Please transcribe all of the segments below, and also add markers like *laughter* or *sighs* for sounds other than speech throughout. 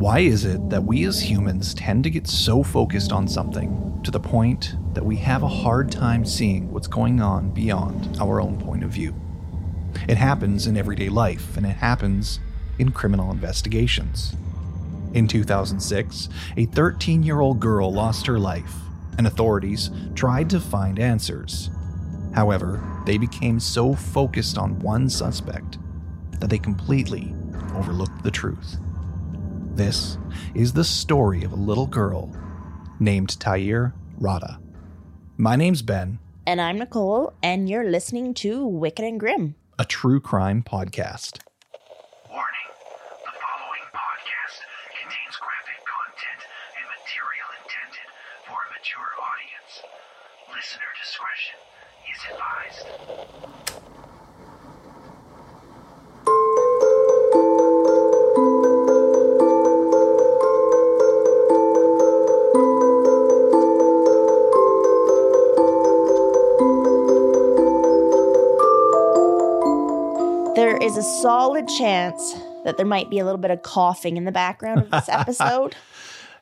Why is it that we as humans tend to get so focused on something to the point that we have a hard time seeing what's going on beyond our own point of view? It happens in everyday life, and it happens in criminal investigations. In 2006, a 13 year old girl lost her life, and authorities tried to find answers. However, they became so focused on one suspect that they completely overlooked the truth. This is the story of a little girl named Tair Rada. My name's Ben, And I'm Nicole, and you're listening to Wicked and Grim. a true crime podcast. Warning the following podcast contains graphic content and material intended for a mature audience. Listener discretion is advised. Is a solid chance that there might be a little bit of coughing in the background of this *laughs* episode.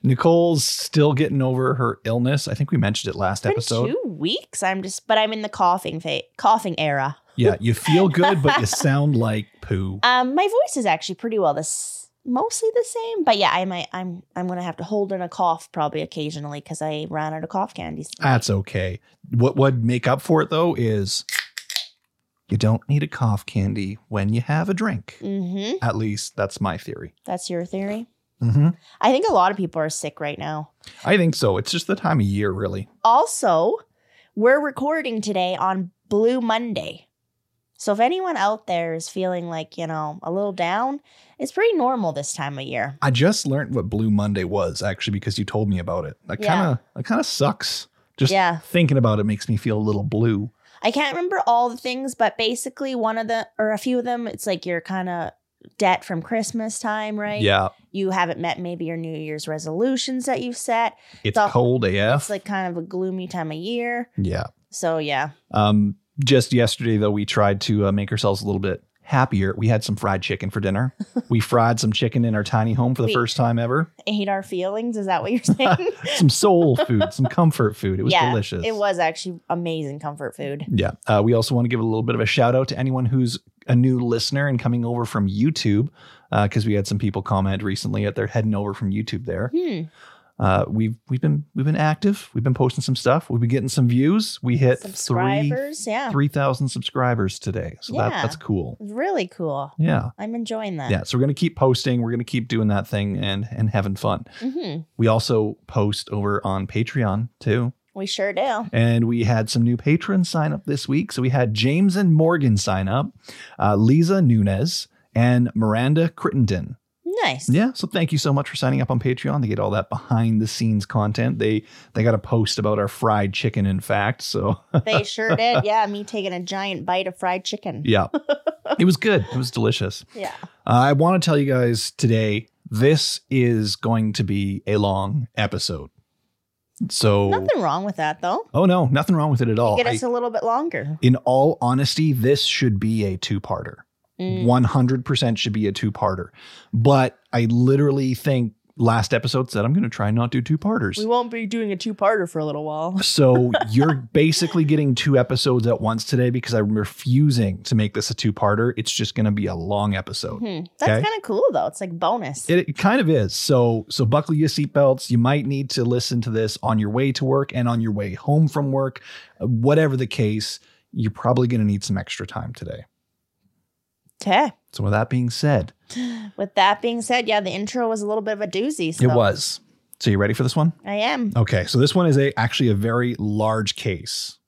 Nicole's still getting over her illness. I think we mentioned it last episode. two weeks. I'm just, but I'm in the coughing fa- coughing era. Yeah, you feel good, but you *laughs* sound like poo. Um, my voice is actually pretty well this mostly the same, but yeah, I might. I'm I'm gonna have to hold in a cough probably occasionally because I ran out of cough candies. That's okay. What would make up for it though is you don't need a cough candy when you have a drink. Mm-hmm. At least that's my theory. That's your theory. hmm I think a lot of people are sick right now. I think so. It's just the time of year, really. Also, we're recording today on Blue Monday. So if anyone out there is feeling like, you know, a little down, it's pretty normal this time of year. I just learned what Blue Monday was actually because you told me about it. That Yeah. kind of that kind of sucks. Just Yeah. thinking about it makes me feel a little blue. I can't remember all the things, but basically one of the or a few of them, it's like you're kind of debt from Christmas time, right? Yeah, You haven't met maybe your New Year's resolutions that you've set. it's So, cold AF. It's like kind of a gloomy time of year. yeah. So yeah. Um, just yesterday though, we tried to uh, make ourselves a little bit happier. We had some fried chicken for dinner. we fried some chicken in our tiny home for the Wait. first time ever. Ate our feelings. Is that what you're saying? *laughs* some soul food, *laughs* some comfort food. It was yeah, delicious. It was actually amazing comfort food. Yeah. Uh, we also want to give a little bit of a shout out to anyone who's a new listener and coming over from YouTube, because we had some people comment recently that they're heading over from YouTube there. Hmm. Uh, we've we've been we've been active. We've been posting some stuff. We've been getting some views. We hit three Subscribers, yeah. three thousand subscribers today, so that, that's cool. Really cool. Yeah. I'm enjoying that. Yeah, so we're gonna keep posting. We're gonna keep doing that thing and and having fun. hmm We also post over on Patreon too. We sure do. And we had some new patrons sign up this week. So we had James and Morgan sign up, uh, Lisa Nunez, and Miranda Crittenden. Nice. Yeah, so thank you so much for signing up on Patreon. They get all that behind the scenes content. They they got a post about our fried chicken, in fact. So They *laughs* sure did. Yeah, me taking a giant bite of fried chicken. yeah, *laughs* it was good. It was delicious. Yeah. Uh, I want to tell you guys today. This is going to be a long episode. So Nothing wrong with that though. oh no, nothing wrong with it at all. Get us a little bit longer. in all honesty, this should be a two parter. Mm. 100% should be a two parter. But I literally think last episode said I'm going to try and not do two parters. We won't be doing a two-parter for a little while. *laughs* So you're basically getting two episodes at once today because I'm refusing to make this a two parter. It's just going to be a long episode. Hmm. That's Okay. kind of cool though. It's like bonus. It, it kind of is. So so buckle your seatbelts. You might need to listen to this on your way to work and on your way home from work. Uh, Whatever the case, you're probably going to need some extra time today. Okay. So with that being said, With that being said, yeah, the intro was a little bit of a doozy. So It was. So you ready for this one? I am. Okay, so this one is a actually a very large case,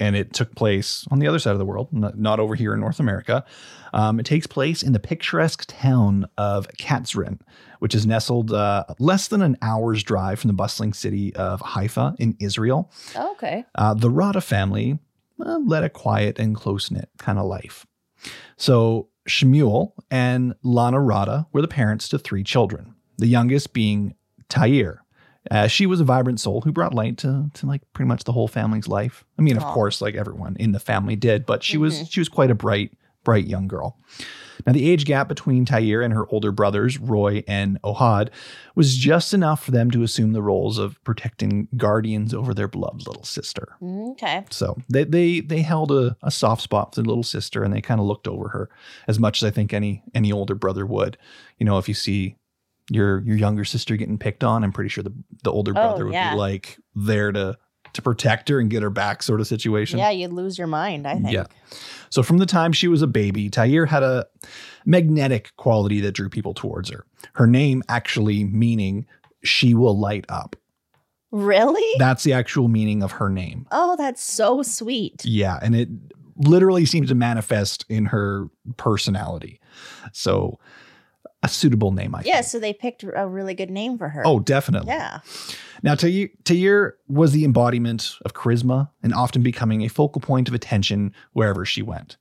and it took place on the other side of the world, not, not over here in North America. Um, it takes place in the picturesque town of Katzrin, which is nestled uh, less than an hour's drive from the bustling city of Haifa in Israel. Okay. Uh, the Rada family uh, led a quiet and close knit kind of life. So Shmuel and Lana Rada were the parents to three children, the youngest being Tair. Uh, she was a vibrant soul who brought light to, to like pretty much the whole family's life. I mean, of Aw. course, like everyone in the family did, but she was she was quite a bright, bright young girl. Now, the age gap between Tair and her older brothers, Roy and Ohad, was just enough for them to assume the roles of protecting guardians over their beloved little sister. Okay. So they they they held a, a soft spot for their little sister and they kind of looked over her as much as I think any any older brother would. You know, if you see your your younger sister getting picked on, I'm pretty sure the the older oh, brother would Oh, yeah. be like there to to protect her and get her back sort of situation. Yeah, you'd lose your mind, I think. Yeah. So from the time she was a baby, Tair had a magnetic quality that drew people towards her. Her name actually meaning she will light up. Really? That's the actual meaning of her name. oh, that's so sweet. Yeah, and it literally seems to manifest in her personality. So a suitable name, I Yeah, think. so they picked a really good name for her. Oh, definitely. yeah. Now, Tair was the embodiment of charisma and often becoming a focal point of attention wherever she went.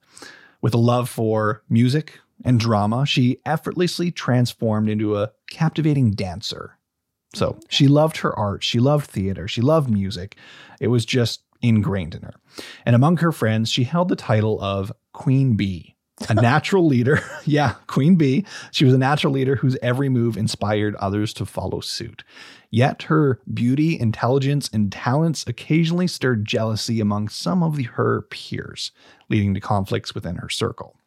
With a love for music and drama, she effortlessly transformed into a captivating dancer. So she loved her art, she loved theater, she loved music. It was just ingrained in her. And among her friends, she held the title of Queen Bee, a natural leader. *laughs* yeah, Queen Bee. She was a natural leader whose every move inspired others to follow suit. Yet her beauty, intelligence, and talents occasionally stirred jealousy among some of the, her peers, leading to conflicts within her circle.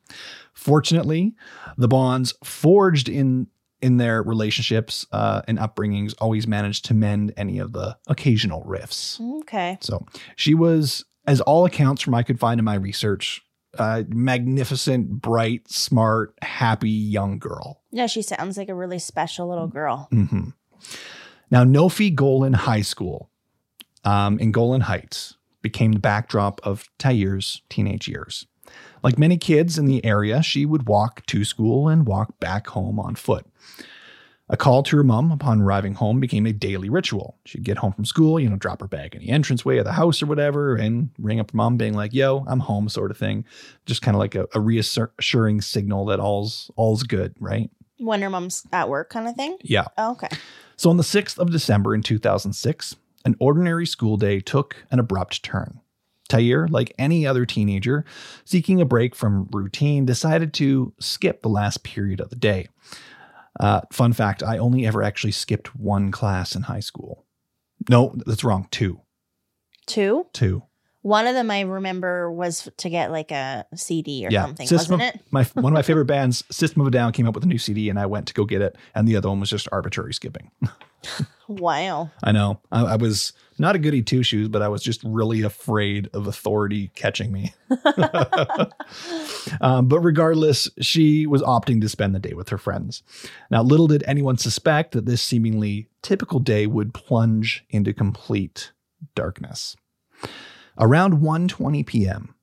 Fortunately, the bonds forged in in their relationships uh, and upbringings always managed to mend any of the occasional rifts. Okay. So she was, as all accounts from I could find in my research, a magnificent, bright, smart, happy young girl. Yeah, she sounds like a really special little girl. hmm Now, Nofei Golan High School um, in Golan Heights became the backdrop of Tair's teenage years. Like many kids in the area, she would walk to school and walk back home on foot. A call to her mom upon arriving home became a daily ritual. She'd get home from school, you know, drop her bag in the entranceway of the house or whatever, and ring up her mom, being like, "Yo, I'm home," sort of thing. Just kind of like a, a reassuring signal that all's all's good, right? When her mom's at work, kind of thing. Yeah. Oh, okay. So on the 6th of December in 2006, an ordinary school day took an abrupt turn. Tair, like any other teenager seeking a break from routine, decided to skip the last period of the day. Uh, fun fact I only ever actually skipped one class in high school. No, that's wrong. Two. Two. Two. One of them I remember was to get like a CD or something, System wasn't of- it? My, one of my *laughs* favorite bands, System of a Down, came up with a new CD and I went to go get it. And the other one was just arbitrary skipping. *laughs* *laughs* Wow. I know. I, I was not a goody two shoes, but I was just really afraid of authority catching me. *laughs* um, but regardless, she was opting to spend the day with her friends. Now, little did anyone suspect that this seemingly typical day would plunge into complete darkness. Around 1:20 p.m.,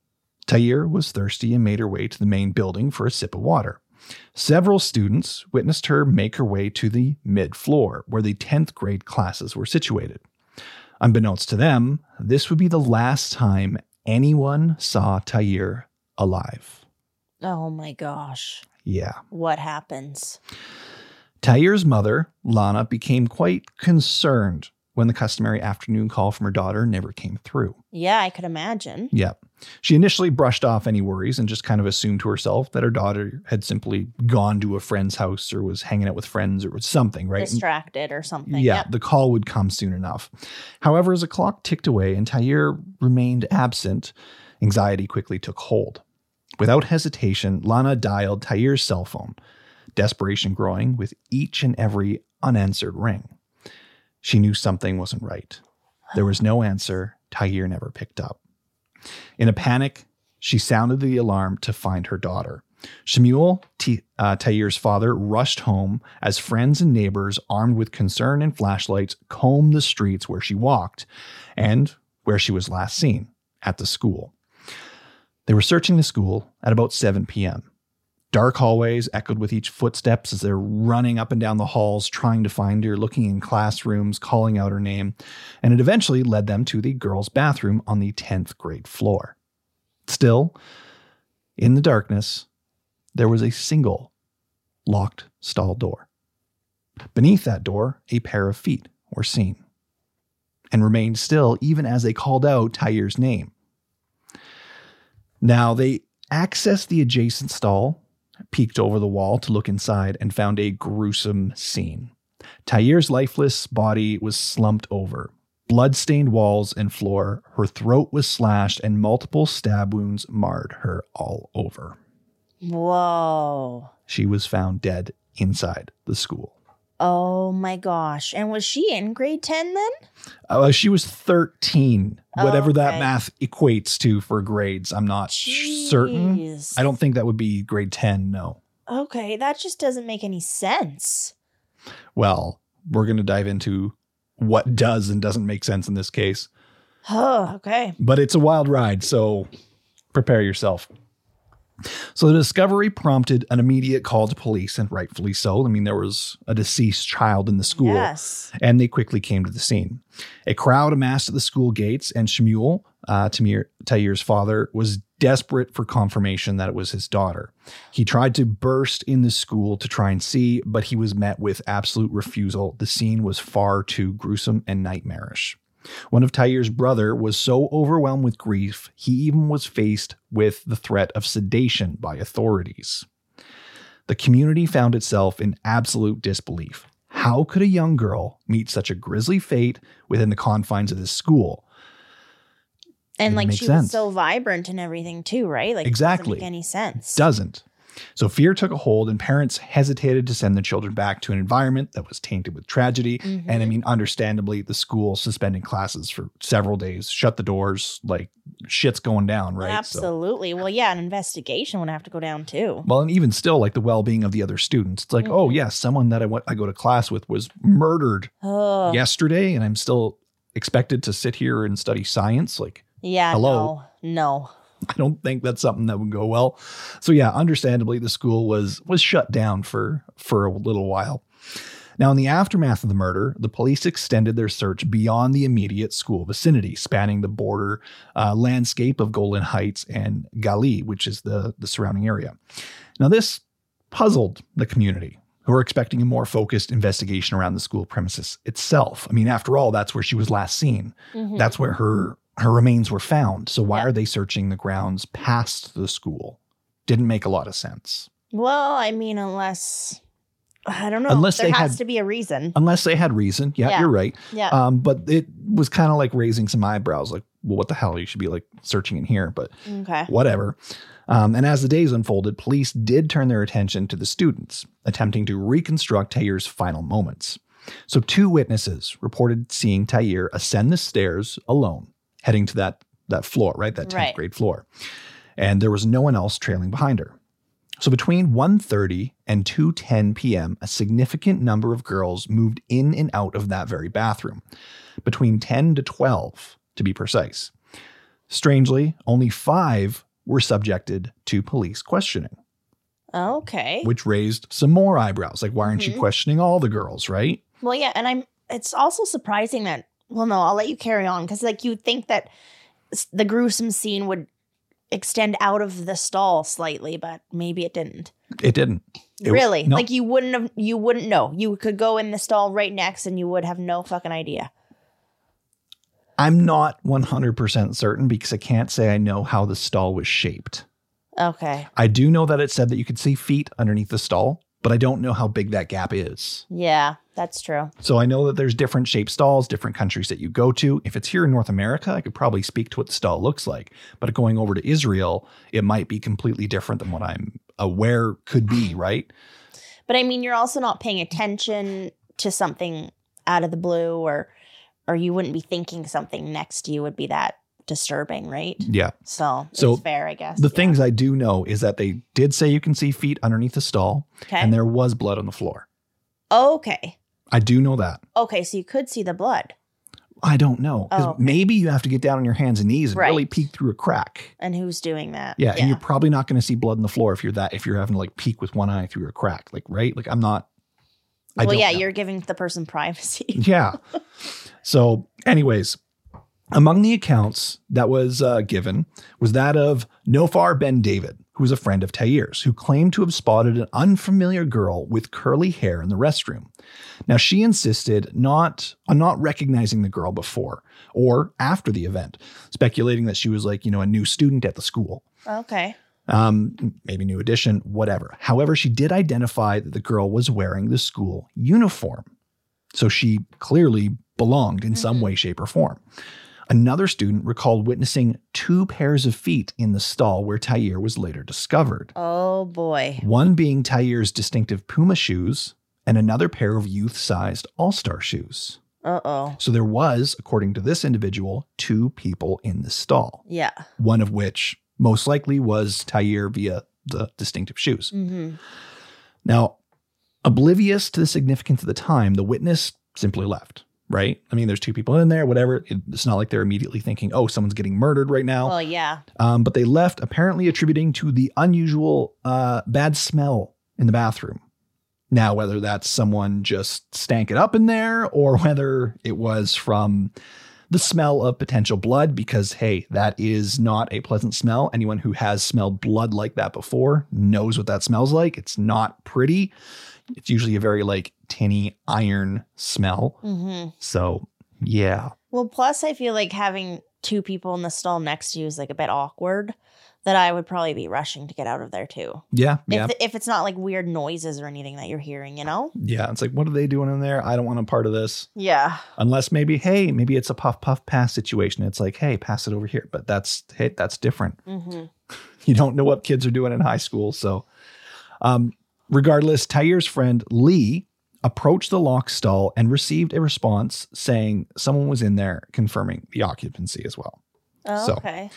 Tair was thirsty and made her way to the main building for a sip of water. Several students witnessed her make her way to the mid floor, where the 10th grade classes were situated. Unbeknownst to them, this would be the last time anyone saw Tair alive. Oh my gosh. Yeah. What happens? Tair's mother, Lana, became quite concerned when the customary afternoon call from her daughter never came through. Yeah, I could imagine. Yeah. She initially brushed off any worries and just kind of assumed to herself that her daughter had simply gone to a friend's house or was hanging out with friends or was something, right? Distracted or something. Yeah, Yep. the call would come soon enough. However, as the clock ticked away and Tair remained absent, anxiety quickly took hold. Without hesitation, Lana dialed Tair's cell phone, desperation growing with each and every unanswered ring. She knew something wasn't right. There was no answer. Tair never picked up. In a panic, she sounded the alarm to find her daughter. Shemuel, T- uh, Tair's father, rushed home as friends and neighbors, armed with concern and flashlights, combed the streets where she walked and where she was last seen at the school. They were searching the school at about 7 p.m. Dark hallways echoed with each footsteps as they're running up and down the halls trying to find her, looking in classrooms, calling out her name, and it eventually led them to the girls' bathroom on the 10th grade floor. Still, in the darkness, there was a single locked stall door. Beneath that door, a pair of feet were seen and remained still even as they called out Tair's name. Now, they accessed the adjacent stall, peeked over the wall to look inside, and found a gruesome scene. Tair's lifeless body was slumped over. Blood-stained walls and floor, her throat was slashed, and multiple stab wounds marred her all over. Whoa. She was found dead inside the school. Oh my gosh. And was she in grade 10 then? Uh, she was 13, whatever that Okay. math equates to for grades. I'm not sh- certain. I don't think that would be grade 10, no. Okay, that just doesn't make any sense. Well, we're going to dive into what does and doesn't make sense in this case, Oh, okay. but it's a wild ride, so prepare yourself. So the discovery prompted an immediate call to police, and rightfully so. I mean, there was a deceased child in the school. Yes. and they quickly came to the scene. A crowd amassed at the school gates, and Shemuel, uh, Tamir, father, was desperate for confirmation that it was his daughter. He tried to burst in the school to try and see, but he was met with absolute refusal. The scene was far too gruesome and nightmarish. One of Tair's brother was so overwhelmed with grief, he even was faced with the threat of sedation by authorities. The community found itself in absolute disbelief. How could a young girl meet such a grisly fate within the confines of this school? And Didn't like she sense. was so vibrant and everything too, right? Like it doesn't Exactly. make any sense. Doesn't. So fear took a hold, and parents hesitated to send their children back to an environment that was tainted with tragedy. And I mean, understandably, the school suspended classes for several days, shut the doors, like shit's going down, right? So- Absolutely. Well, yeah, an investigation would have to go down too. well, and even still, like the well-being of the other students. It's like, oh Mhm. yeah, someone that I went, I go to class with was murdered Oh, yesterday, and I'm still expected to sit here and study science. Like, yeah. Hello? No, no. *laughs* I don't think that's something that would go well. So yeah, understandably, the school was was shut down for for a little while. Now, in the aftermath of the murder, the police extended their search beyond the immediate school vicinity, spanning the border uh, landscape of Golan Heights and Gali, which is the, the surrounding area. Now, this puzzled the community, who were expecting a more focused investigation around the school premises itself. I mean, after all, that's where she was last seen. Mhm. That's where her her remains were found. So why Yeah. are they searching the grounds past the school? Didn't make a lot of sense. Well, I mean, unless I don't know. Unless there they has had- to be a reason. Unless they had reason. Yeah, Yeah. you're right. Yeah. Um, but it was kind of like raising some eyebrows, like, well, what the hell? You should be like searching in here, but okay. whatever. Um, and as the days unfolded, police did turn their attention to the students, attempting to reconstruct Tair's final moments. So, two witnesses reported seeing Tair ascend the stairs alone, heading to that, that floor, right? That 10th Right. grade floor. And there was no one else trailing behind her. So between 1:30 and 2:10 p.m., a significant number of girls moved in and out of that very bathroom, between 10 to 12 to be precise. Strangely, only 5 were subjected to police questioning, Okay. which raised some more eyebrows. Like why aren't you Mhm. questioning all the girls, right? Well, yeah, and I'm. It's also surprising that. Well, no, I'll let you carry on because, like, you'd think that the gruesome scene would extend out of the stall slightly, but maybe it didn't. It didn't. It- really, no. like you wouldn't have. You wouldn't know. You could go in the stall right next, and you would have no fucking idea. I'm not 100% certain because I can't say I know how the stall was shaped. Okay. I do know that it said that you could see feet underneath the stall, but I don't know how big that gap is. Yeah, that's true. So I know that there's different shaped stalls, different countries that you go to. If it's here in North America, I could probably speak to what the stall looks like. But going over to Israel, it might be completely different than what I'm aware could be, *sighs* right? But I mean, you're also not paying attention to something out of the blue, or or you wouldn't be thinking something next to you would be that disturbing, right? Yeah. So, So, it's fair, I guess. The yeah. things I do know is that they did say you can see feet underneath the stall, Okay. and there was blood on the floor. okay. I do know that. Okay, so you could see the blood. I don't know. Oh, okay. Maybe you have to get down on your hands and knees and really peek through a crack. And who's doing that? Yeah, and you're probably not going to see blood on the floor if you're that if you're having to like peek with one eye through a crack, like right? Like I'm not. I well, yeah, know. you're giving the person *laughs* privacy. Yeah. so, anyways, among the accounts that was uh, given was that of Nofar Ben David, who was a friend of Tair's, who claimed to have spotted an unfamiliar girl with curly hair in the restroom. Now, she insisted not on not recognizing the girl before or after the event, speculating that she was like, you know, a new student at the school okay. um, maybe new addition, whatever. However, she did identify that the girl was wearing the school uniform. So she clearly belonged in some way, shape, or form. Another student recalled witnessing two pairs of feet in the stall where Tair was later discovered. Oh boy. One being Tair's distinctive Puma shoes, and another pair of youth sized All Star shoes. Uh oh. So there was, according to this individual, two people in the stall Yeah. one of which most likely was Tair via the distinctive shoes. Mm-hmm. Now, oblivious to the significance of the time, the witness simply left, right? I mean, there's two people in there, whatever. It's not like they're immediately thinking, oh, someone's getting murdered right now. Well, yeah. Um, but they left apparently attributing to the unusual uh, bad smell in the bathroom. Now, whether that's someone just stank it up in there or *laughs* whether it was from the smell of potential blood, because hey, that is not a pleasant smell. Anyone who has smelled blood like that before knows what that smells like. It's not pretty. It's usually a very like tinny iron smell. Mm-hmm. So, yeah. Well, plus I feel like having two people in the stall next to you is like a bit awkward. That I would probably be rushing to get out of there too. Yeah. Yeah. If, if it's not like weird noises or anything that you're hearing, you know? yeah. It's like, what are they doing in there? I don't want a part of this. Yeah. unless maybe hey maybe it's a puff puff pass situation it's like hey pass it over here but that's hey that's different Mm-hmm. *laughs* you don't know what kids are doing in high school so um regardless Tair's friend lee approached the lock stall and received a response saying someone was in there confirming the occupancy as well Oh, So- okay.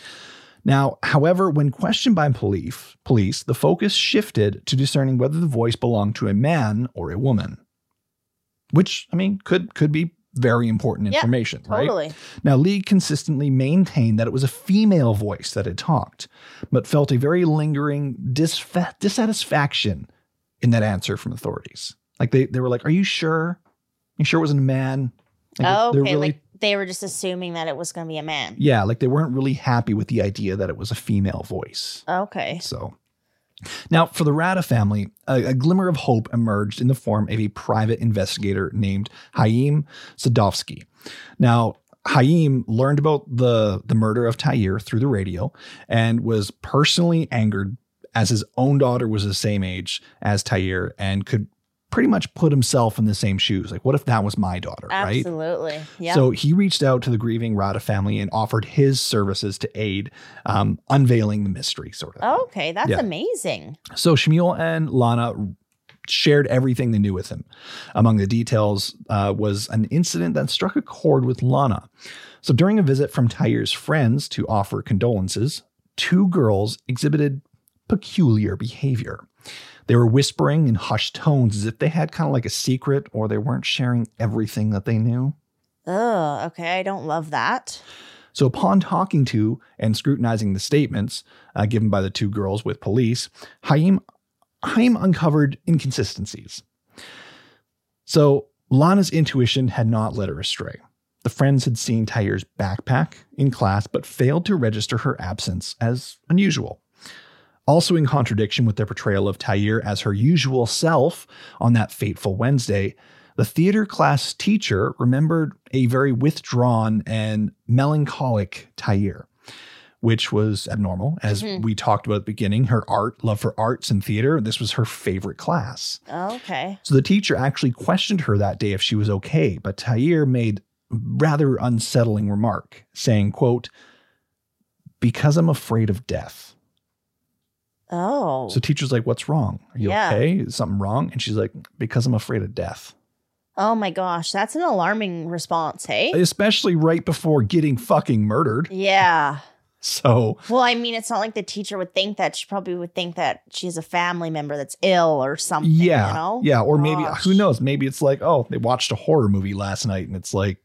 now, however, when questioned by police, police, the focus shifted to discerning whether the voice belonged to a man or a woman, which I mean could could be very important Yeah, information, right? Totally. Now, Lee consistently maintained that it was a female voice that had talked, but felt a very lingering disfa- dissatisfaction in that answer from authorities. Like they, they were like, "Are you sure? You sure it wasn't a man?" Like, oh, okay. really- like they were just assuming that it was going to be a man. yeah, like they weren't really happy with the idea that it was a female voice. Okay. So, now for the Rada family, a, a glimmer of hope emerged in the form of a private investigator named Haim Sadovsky. Now, Haim learned about the, the murder of Tair through the radio and was personally angered as his own daughter was the same age as Tair and could pretty much put himself in the same shoes. Like, what if that was my daughter, right? Absolutely. Yeah. So he reached out to the grieving Rada family and offered his services to aid um, unveiling the mystery, sort of. thing. okay. That's Yeah. amazing. So Shmuel and Lana shared everything they knew with him. Among the details uh, was an incident that struck a chord with Lana. So during a visit from Tair's friends to offer condolences, two girls exhibited peculiar behavior. They were whispering in hushed tones as if they had kind of like a secret or they weren't sharing everything that they knew. Oh, okay. I don't love that. So, upon talking to and scrutinizing the statements uh, given by the two girls with police, Haim, Haim uncovered inconsistencies. So, Lana's intuition had not led her astray. The friends had seen Tair's backpack in class, but failed to register her absence as unusual. Also, in contradiction with their portrayal of Tair as her usual self on that fateful Wednesday, the theater class teacher remembered a very withdrawn and melancholic Tair, which was abnormal. As mm-hmm. we talked about at the beginning, her art, love for arts and theater, this was her favorite class. Okay. So the teacher actually questioned her that day if she was okay, but Tair made rather unsettling remark, saying, quote, because I'm afraid of death. Oh. So teacher's like, what's wrong? Are you Yeah. okay? Is something wrong? And she's like, because I'm afraid of death. Oh my gosh, that's an alarming response, hey? especially right before getting fucking murdered. Yeah. *laughs* So, Well, I mean, it's not like the teacher would think that. She probably would think that she's a family member that's ill or something. yeah. You know? Yeah. Or maybe, who knows? Maybe it's like, oh, they watched a horror movie last night and it's like,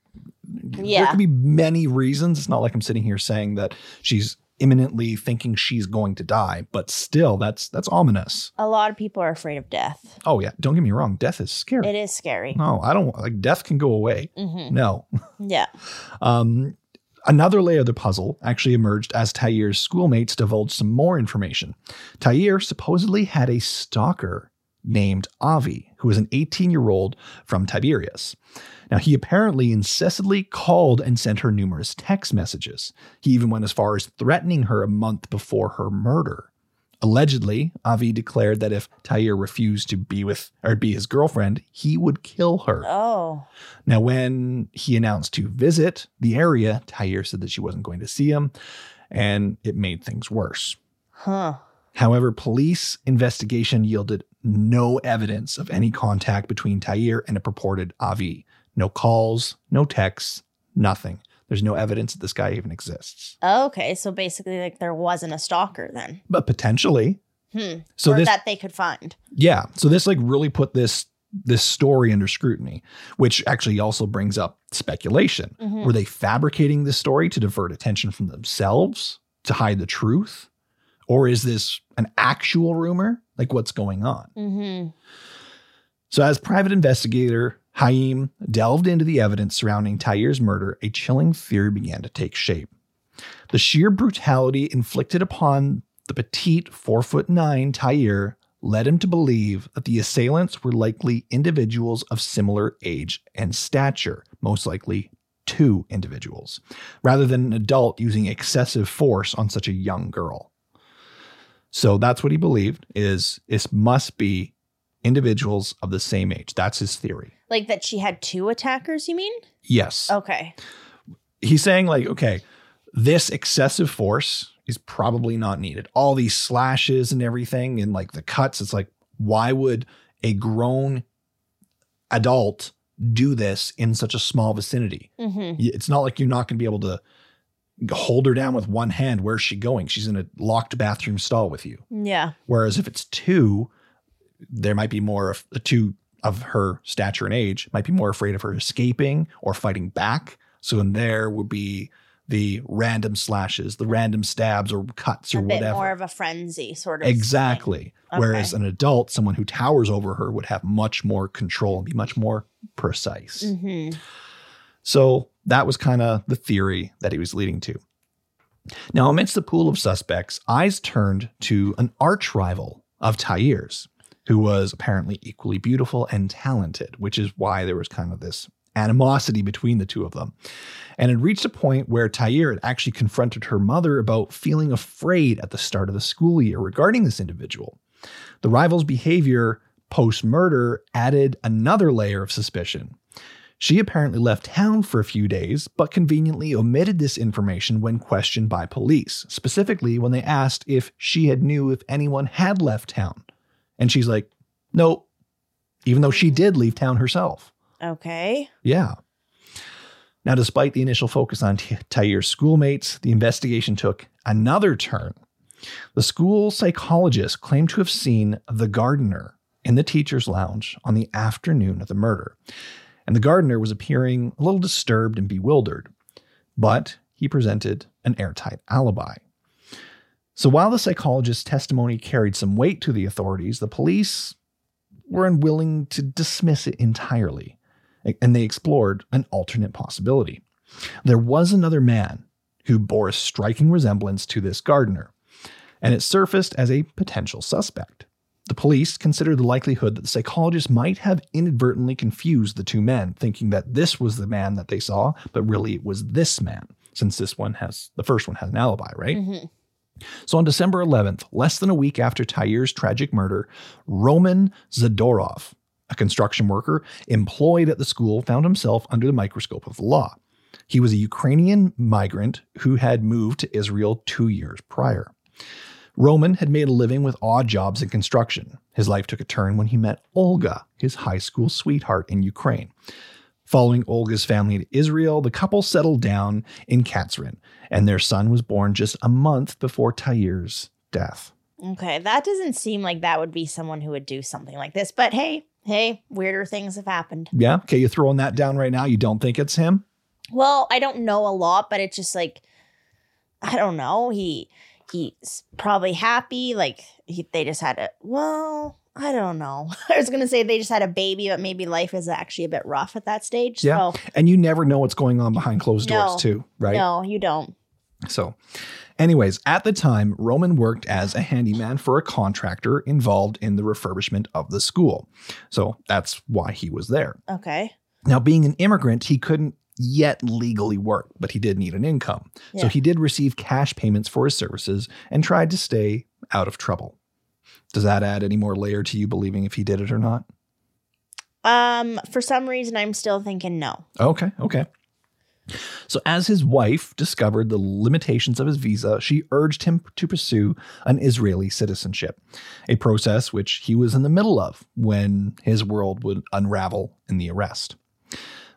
yeah. there could be many reasons. It's not like I'm sitting here saying that she's imminently thinking she's going to die, but still, that's that's ominous. A lot of people are afraid of death. Oh yeah, don't get me wrong, death is scary. It is scary. No, I don't like death can go away. hmm No. *laughs* Yeah. Um, another layer of the puzzle actually emerged as Tair's schoolmates divulged some more information. Tair supposedly had a stalker named Avi, who was an 18 year old from Tiberias. Now, he apparently incessantly called and sent her numerous text messages. He even went as far as threatening her a month before her murder. Allegedly, Avi declared that if Tair refused to be with or be his girlfriend, he would kill her. Oh. Now, when he announced to visit the area, Tair said that she wasn't going to see him, and it made things worse. Huh. However, police investigation yielded no evidence of any contact between Tair and a purported Avi. No calls, no texts, nothing. There's no evidence that this guy even exists. Okay. So basically, like, there wasn't a stalker then. But potentially. Hmm. So or this that they could find. Yeah. So this like really put this this story under scrutiny, which actually also brings up speculation. Mhm. Were they fabricating this story to divert attention from themselves, to hide the truth? Or is this an actual rumor? Like what's going on? Mm-hmm. So as private investigator Haim delved into the evidence surrounding Tair's murder, a chilling theory began to take shape. The sheer brutality inflicted upon the petite four foot nine Tair led him to believe that the assailants were likely individuals of similar age and stature, most likely two individuals, rather than an adult using excessive force on such a young girl. So that's what he believed is this must be individuals of the same age. That's his theory. Like that she had two attackers, you mean? Yes. Okay. He's saying like, okay, this excessive force is probably not needed. All these slashes and everything and like the cuts, it's like, why would a grown adult do this in such a small vicinity? Mm-hmm. It's not like you're not going to be able to hold her down with one hand. Where's she going? She's in a locked bathroom stall with you. Yeah. Whereas if it's two, there might be more of two of her stature and age might be more afraid of her escaping or fighting back. So in there would be the random slashes, the random stabs or cuts or a bit whatever. more of a frenzy sort of. exactly. Okay. Whereas an adult, someone who towers over her, would have much more control and be much more precise. Mhm. So that was kind of the theory that he was leading to. Now, amidst the pool of suspects, eyes turned to an arch rival of Tair's, who was apparently equally beautiful and talented, which is why there was kind of this animosity between the two of them. And it reached a point where Tair had actually confronted her mother about feeling afraid at the start of the school year regarding this individual. The rival's behavior post murder added another layer of suspicion. She apparently left town for a few days, but conveniently omitted this information when questioned by police, specifically when they asked if she had knew if anyone had left town. And she's like, nope, even though she did leave town herself. Okay. Yeah. Now, despite the initial focus on T- Tair's schoolmates, the investigation took another turn. The school psychologist claimed to have seen the gardener in the teacher's lounge on the afternoon of the murder. And the gardener was appearing a little disturbed and bewildered, but he presented an airtight alibi. So while the psychologist's testimony carried some weight to the authorities, the police were unwilling to dismiss it entirely and they explored an alternate possibility. There was another man who bore a striking resemblance to this gardener, and it surfaced as a potential suspect. The police considered the likelihood that the psychologist might have inadvertently confused the two men, thinking that this was the man that they saw, but really it was this man, since this one has the first one has an alibi, right? Mhm. So on December 11th, less than a week after Tair's tragic murder, Roman Zadorov, a construction worker employed at the school, found himself under the microscope of the law. He was a Ukrainian migrant who had moved to Israel two years prior. Roman had made a living with odd jobs in construction. His life took a turn when he met Olga, his high school sweetheart in Ukraine. Following Olga's family to Israel, the couple settled down in Katzrin, and their son was born just a month before Tair's death. Okay, that doesn't seem like that would be someone who would do something like this. But hey, hey, weirder things have happened. Yeah, okay, you're throwing that down right now? You don't think it's him? Well, I don't know a lot, but it's just like I don't know. He he's probably happy. Like he, they just had a well. I don't know. *laughs* I was gonna say they just had a baby, but maybe life is actually a bit rough at that stage. Yeah. So And you never know what's going on behind closed No. doors, too, right? no, you don't. So, anyways, at the time, Roman worked as a handyman for a contractor involved in the refurbishment of the school. So, that's why he was there. Okay. Now, being an immigrant, he couldn't yet legally work, but he did need an income. So, he did receive cash payments for his services and tried to stay out of trouble. Does that add any more layer to you believing if he did it or not? Um, for some reason, I'm still thinking no. Okay, okay. So, as his wife discovered the limitations of his visa, she urged him to pursue an Israeli citizenship, a process which he was in the middle of when his world would unravel in the arrest.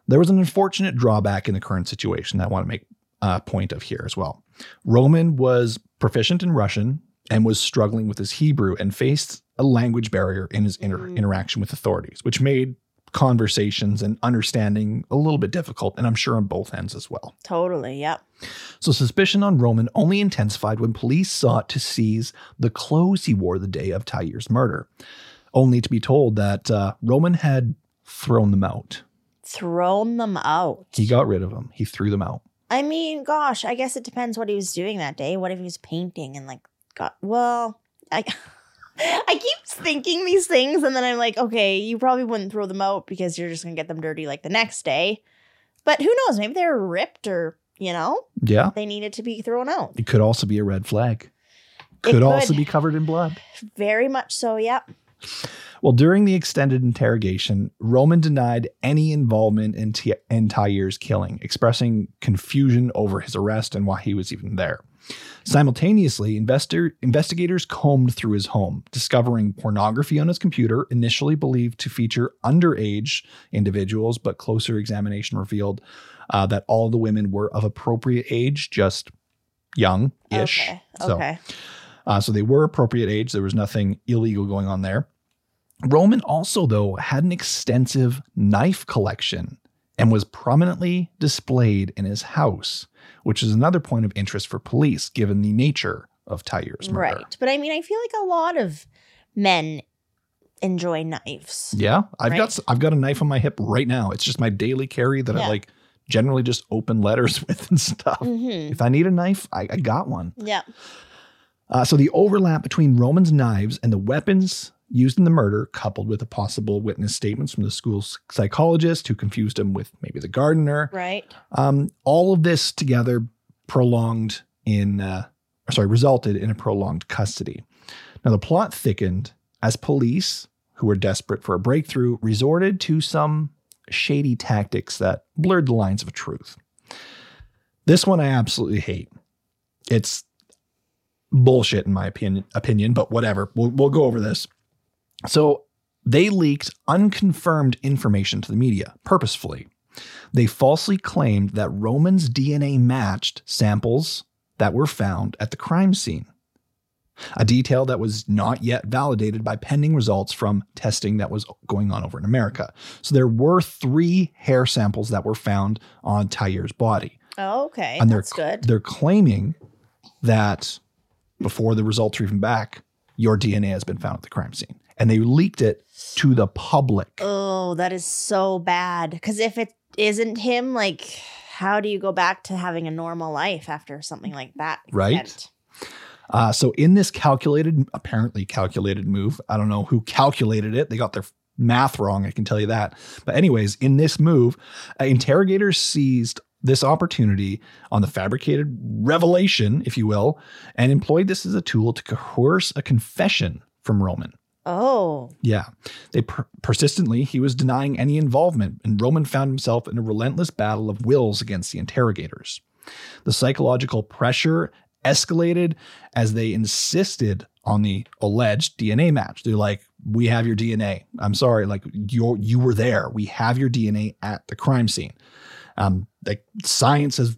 There was an unfortunate drawback in the current situation that I want to make a point of here as well. Roman was proficient in Russian and was struggling with his Hebrew and faced a language barrier in his inter- interaction with authorities, which made conversations and understanding a little bit difficult, and I'm sure on both ends as well. Totally. Yep. So suspicion on Roman only intensified when police sought to seize the clothes he wore the day of Tair's murder, only to be told that uh, Roman had thrown them out. Thrown them out. He got rid of them. He threw them out. I mean, gosh, I guess it depends what he was doing that day. What if he was painting and like got well, I *laughs* I keep thinking these things and then I'm like, okay, you probably wouldn't throw them out because you're just gonna get them dirty like the next day. But who knows? Maybe they're ripped or you know, Yeah. they needed to be thrown out. It could also be a red flag. It Could also be covered in blood. Very much so, yep. Well, during the extended interrogation, Roman denied any involvement in, T- in Tair's killing, expressing confusion over his arrest and why he was even there. Simultaneously, investor, investigators combed through his home, discovering pornography on his computer, initially believed to feature underage individuals, but closer examination revealed uh, that all the women were of appropriate age, just young ish. Okay. Okay. Uh, so they were appropriate age. There was nothing illegal going on there. Roman also, though, had an extensive knife collection and was prominently displayed in his house, which is another point of interest for police given the nature of Tair's murder. Right. But I mean, I feel like a lot of men enjoy knives. Yeah, I've got Right. s- I've got a knife on my hip right now. It's just my daily carry that I like generally just open letters *laughs* with and stuff. Mm-hmm. If I need a knife, I, I got one. Yeah. Uh, so the overlap between Roman's knives and the weapons used in the murder, coupled with the possible witness statements from the school's psychologist who confused him with maybe the gardener, Right. um, all of this together prolonged in, uh, or sorry, resulted in a prolonged custody. Now the plot thickened as police, who were desperate for a breakthrough, resorted to some shady tactics that blurred the lines of truth. This one I absolutely hate. It's bullshit in my opinion, opinion, but whatever. We'll, we'll go over this. So they leaked unconfirmed information to the media purposefully. They falsely claimed that Roman's DNA matched samples that were found at the crime scene. A detail that was not yet validated by pending results from testing that was going on over in America. So there were three hair samples that were found on Tair's body Oh, okay. and they're That's good. they're claiming that before the results are even back, your DNA has been found at the crime scene, and they leaked it to the public. Oh, that is so bad. Because if it isn't him, like, how do you go back to having a normal life after something like that? Right. Uh, so in this calculated, apparently calculated move, I don't know who calculated it. They got their math wrong. I can tell you that. But anyways, in this move, uh, interrogators seized this opportunity on the fabricated revelation, if you will, and employed this as a tool to coerce a confession from Roman. Oh, Yeah. They per- persistently, he was denying any involvement, and Roman found himself in a relentless battle of wills against the interrogators. The psychological pressure escalated as they insisted on the alleged DNA match. They're like, "We have your DNA. I'm sorry, like you you were there. We have your DNA at the crime scene." Um, like science has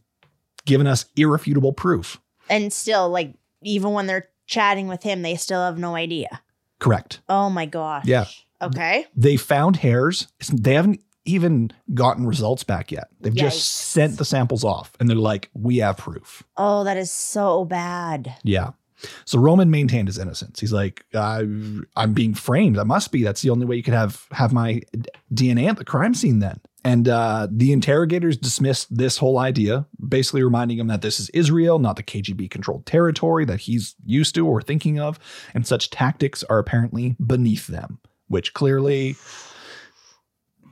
given us irrefutable proof. And still, like, even when they're chatting with him, they still have no idea. Correct. Oh my gosh. Yeah. Okay. They found hairs. They haven't even gotten results back yet. They've Yikes. just sent the samples off and they're like, we have proof. Oh, that is so bad. Yeah. So Roman maintained his innocence. He's like, I'm being framed. I must be. That's the only way you could have have my DNA at the crime scene then. And uh, the interrogators dismissed this whole idea, basically reminding him that this is Israel, not the KGB controlled territory that he's used to or thinking of, and such tactics are apparently beneath them, which clearly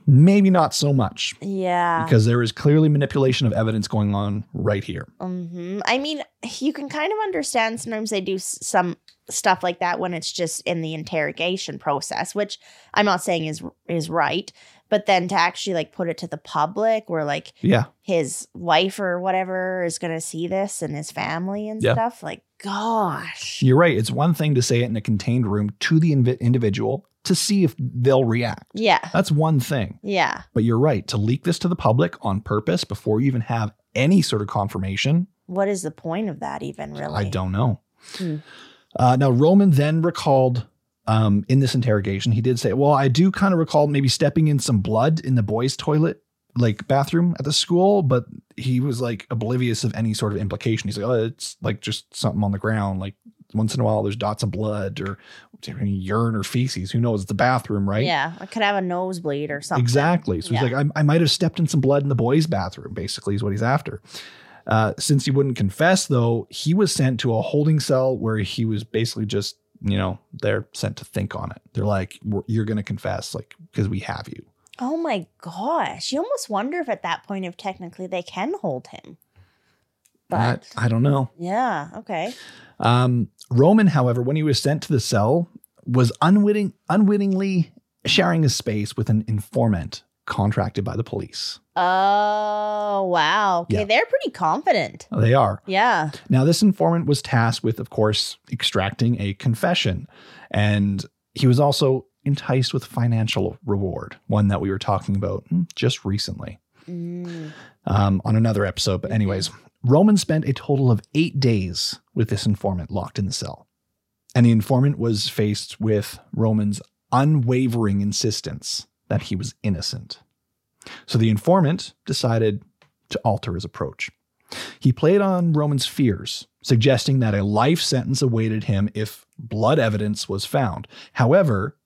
maybe not so much Yeah. because there is clearly manipulation of evidence going on right here. hmm I mean, you can kind of understand sometimes they do some stuff like that when it's just in the interrogation process, which I'm not saying is is right, but then to actually like put it to the public where like Yeah. his wife or whatever is going to see this and his family and Yeah. stuff, like gosh. You're right. It's one thing to say it in a contained room to the invi- individual to see if they'll react. Yeah. That's one thing. Yeah. But you're right. To leak this to the public on purpose before you even have any sort of confirmation, What is the point of that even really? I don't know. Hmm. Uh, now, Roman then recalled um, in this interrogation, he did say, Well, I do kind of recall maybe stepping in some blood in the boys' toilet, like bathroom at the school, but he was like oblivious of any sort of implication. He's like, Oh, it's like just something on the ground. Like once in a while, there's dots of blood or urine or feces. Who knows? It's the bathroom, right? Yeah. I could have a nosebleed or something. Exactly. So Yeah. he's like, I, I might have stepped in some blood in the boys' bathroom, basically, is what he's after. Uh, since he wouldn't confess, though, he was sent to a holding cell where he was basically just, you know, they're sent to think on it. They're like, you're going to confess, like, because we have you. Oh my gosh. You almost wonder if at that point if technically they can hold him. But I, I don't know. yeah, okay. Um, Roman, however, when he was sent to the cell, was unwitting, unwittingly sharing his space with an informant contracted by the police. Oh wow. Okay, Yeah. they're pretty confident. They are. Yeah. Now, this informant was tasked with, of course, extracting a confession. And he was also enticed with financial reward, one that we were talking about hmm, just recently Mm. um, on another episode. But, anyways, Roman spent a total of eight days with this informant locked in the cell. And the informant was faced with Roman's unwavering insistence that he was innocent. So the informant decided to alter his approach. He played on Roman's fears, suggesting that a life sentence awaited him if blood evidence was found. However,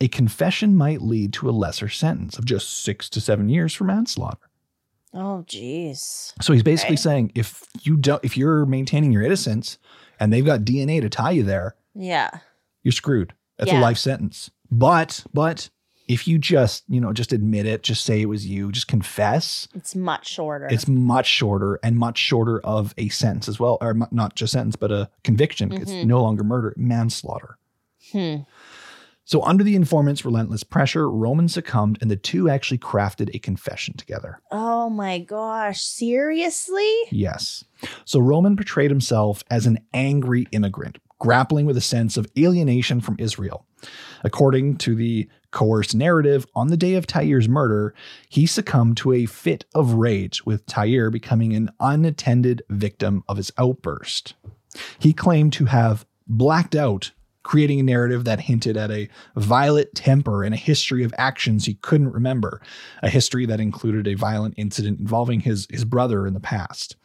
a confession might lead to a lesser sentence of just six to seven years for manslaughter. Oh jeez. So he's basically Okay. saying if you don't, if you're maintaining your innocence and they've got DNA to tie you there, Yeah. you're screwed. That's a life sentence. But, but if you just, you know, just admit it, just say it was you, just confess, It's much shorter. it's much shorter and much shorter of a sentence as well, or not just sentence, but a conviction. It's Mhm. no longer murder, manslaughter. hmm. So, under the informant's relentless pressure, Roman succumbed, and the two actually crafted a confession together. Oh my gosh. Seriously? Yes. So, Roman portrayed himself as an angry immigrant, grappling with a sense of alienation from Israel. According to the coerced narrative, on the day of Tair's murder, he succumbed to a fit of rage, with Tair becoming an unattended victim of his outburst. He claimed to have blacked out, creating a narrative that hinted at a violent temper and a history of actions he couldn't remember, a history that included a violent incident involving his, his brother in the past.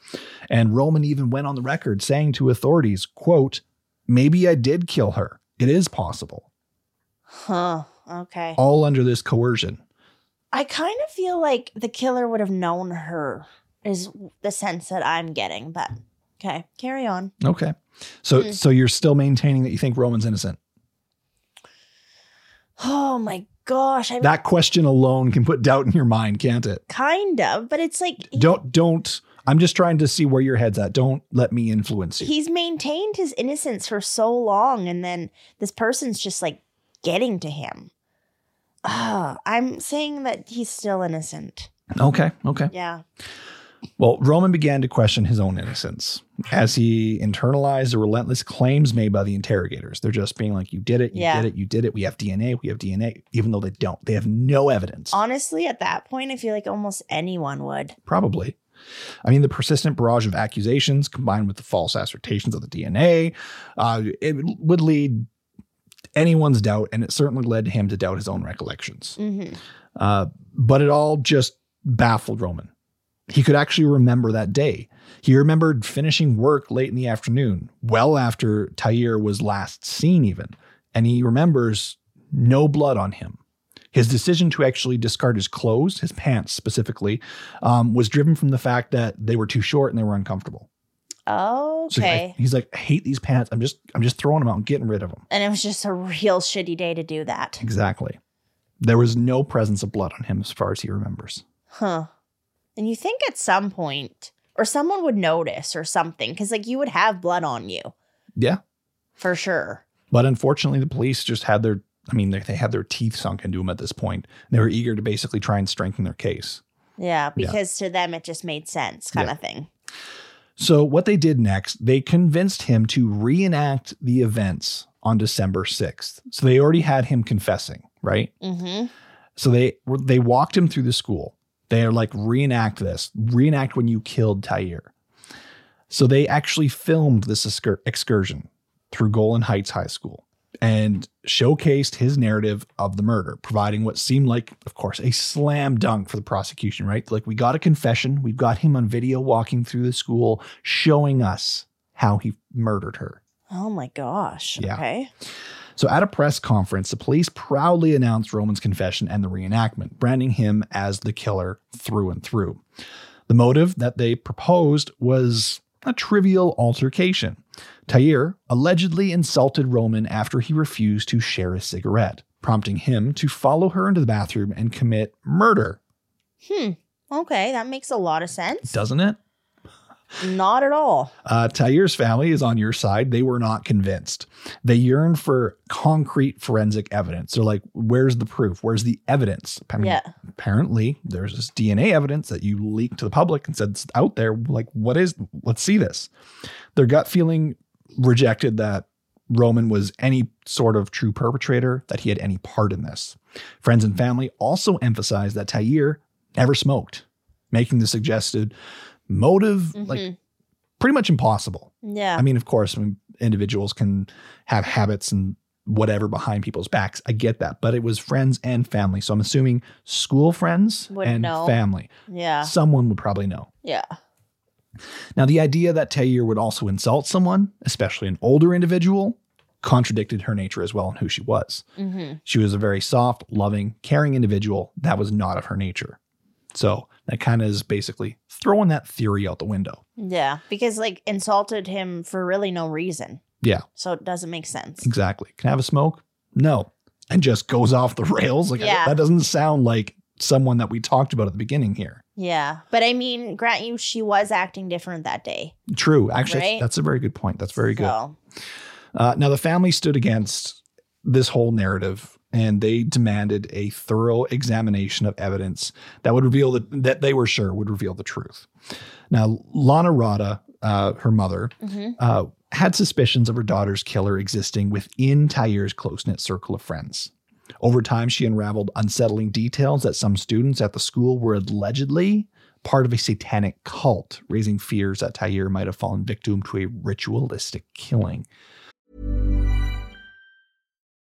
And Roman even went on the record saying to authorities, quote, maybe I did kill her. It is possible. Huh. Okay. All under this coercion. I kind of feel like the killer would have known her, is the sense that I'm getting. But okay, carry on. Okay. So Hmm. so you're still maintaining that you think Roman's innocent. Oh my gosh. I mean, That question alone can put doubt in your mind, can't it? kind of, but it's like Don't don't I'm just trying to see where your head's at. Don't let me influence you. he's maintained his innocence for so long, and then this person's just like getting to him. Ah, I'm saying that he's still innocent. Okay, okay. Yeah. Well, Roman began to question his own innocence as he internalized the relentless claims made by the interrogators. They're just being like, You did it, you Yeah. did it, you did it. We have DNA, we have DNA, even though they don't. They have no evidence. Honestly, at that point, I feel like almost anyone would. Probably. I mean, the persistent barrage of accusations combined with the false assertions of the DNA, uh, it would lead anyone's doubt, and it certainly led him to doubt his own recollections. hmm Uh, but it all just baffled Roman. He could actually remember that day. He remembered finishing work late in the afternoon, well after Tair was last seen, even. And he remembers no blood on him. His decision to actually discard his clothes, his pants specifically, um, was driven from the fact that they were too short and they were uncomfortable. So Okay. I- he's like, I hate these pants. I'm just, I'm just throwing them out and getting rid of them. and it was just a real shitty day to do that. Exactly. There was no presence of blood on him as far as he remembers. Huh. And you think at some point, or someone would notice or something, because like you would have blood on you Yeah. for sure. But unfortunately, the police just had their, I mean, they, they had their teeth sunk into him at this point. They were eager to basically try and strengthen their case. Yeah, Yeah. because to them it just made sense, kind Yeah. of thing. So, what they did next, they convinced him to reenact the events on December 6th. So, they already had him confessing, right? Mm-hmm. So, they they walked him through the school. They are like, reenact this, reenact when you killed Tair. So, they actually filmed this excursion through Golan Heights High School and showcased his narrative of the murder, providing what seemed like, of course, a slam dunk for the prosecution, right? Like, we got a confession, we've got him on video walking through the school, showing us how he murdered her. Oh my gosh. Yeah. Okay. So, at a press conference, the police proudly announced Roman's confession and the reenactment, branding him as the killer through and through. The motive that they proposed was a trivial altercation. Tair allegedly insulted Roman after he refused to share a cigarette, prompting him to follow her into the bathroom and commit murder. Hmm. Okay, that makes a lot of sense. Doesn't it? Not at all. Uh, Tair's family is on your side. They were not convinced. They yearn for concrete forensic evidence. They're like, where's the proof? Where's the evidence? I mean, Yeah. Apparently, there's this DNA evidence that you leaked to the public and said it's out there. Like, what is, let's see this. Their gut feeling rejected that Roman was any sort of true perpetrator, that he had any part in this. Friends and family also emphasized that Tair never smoked, making the suggested motive like Mhm. pretty much impossible. Yeah. I mean, of course, when individuals can have habits and whatever behind people's backs. I get that. But it was friends and family. So I'm assuming school friends Would and know. family. yeah. Someone would probably know. Yeah. Now, the idea that Taylor would also insult someone, especially an older individual, contradicted her nature as well and who she was. Mm-hmm. She was a very soft, loving, caring individual. That was not of her nature. So that kind of is basically throwing that theory out the window. Yeah. Because like insulted him for really no reason. Yeah, So it doesn't make sense. exactly. Can I have a smoke? No. And just goes off the *laughs* rails. Like Yeah. that doesn't sound like someone that we talked about at the beginning here. Yeah. But I mean, grant you, she was acting different that day. True. Actually, Right? that's a very good point. That's very good. Uh, now, the family stood against this whole narrative and they demanded a thorough examination of evidence that would reveal the, that they were sure would reveal the truth. Now, Lana Rada, uh, her mother, mhm. uh, had suspicions of her daughter's killer existing within Tair's close knit circle of friends. Over time, she unraveled unsettling details that some students at the school were allegedly part of a satanic cult, raising fears that Tair might have fallen victim to a ritualistic killing.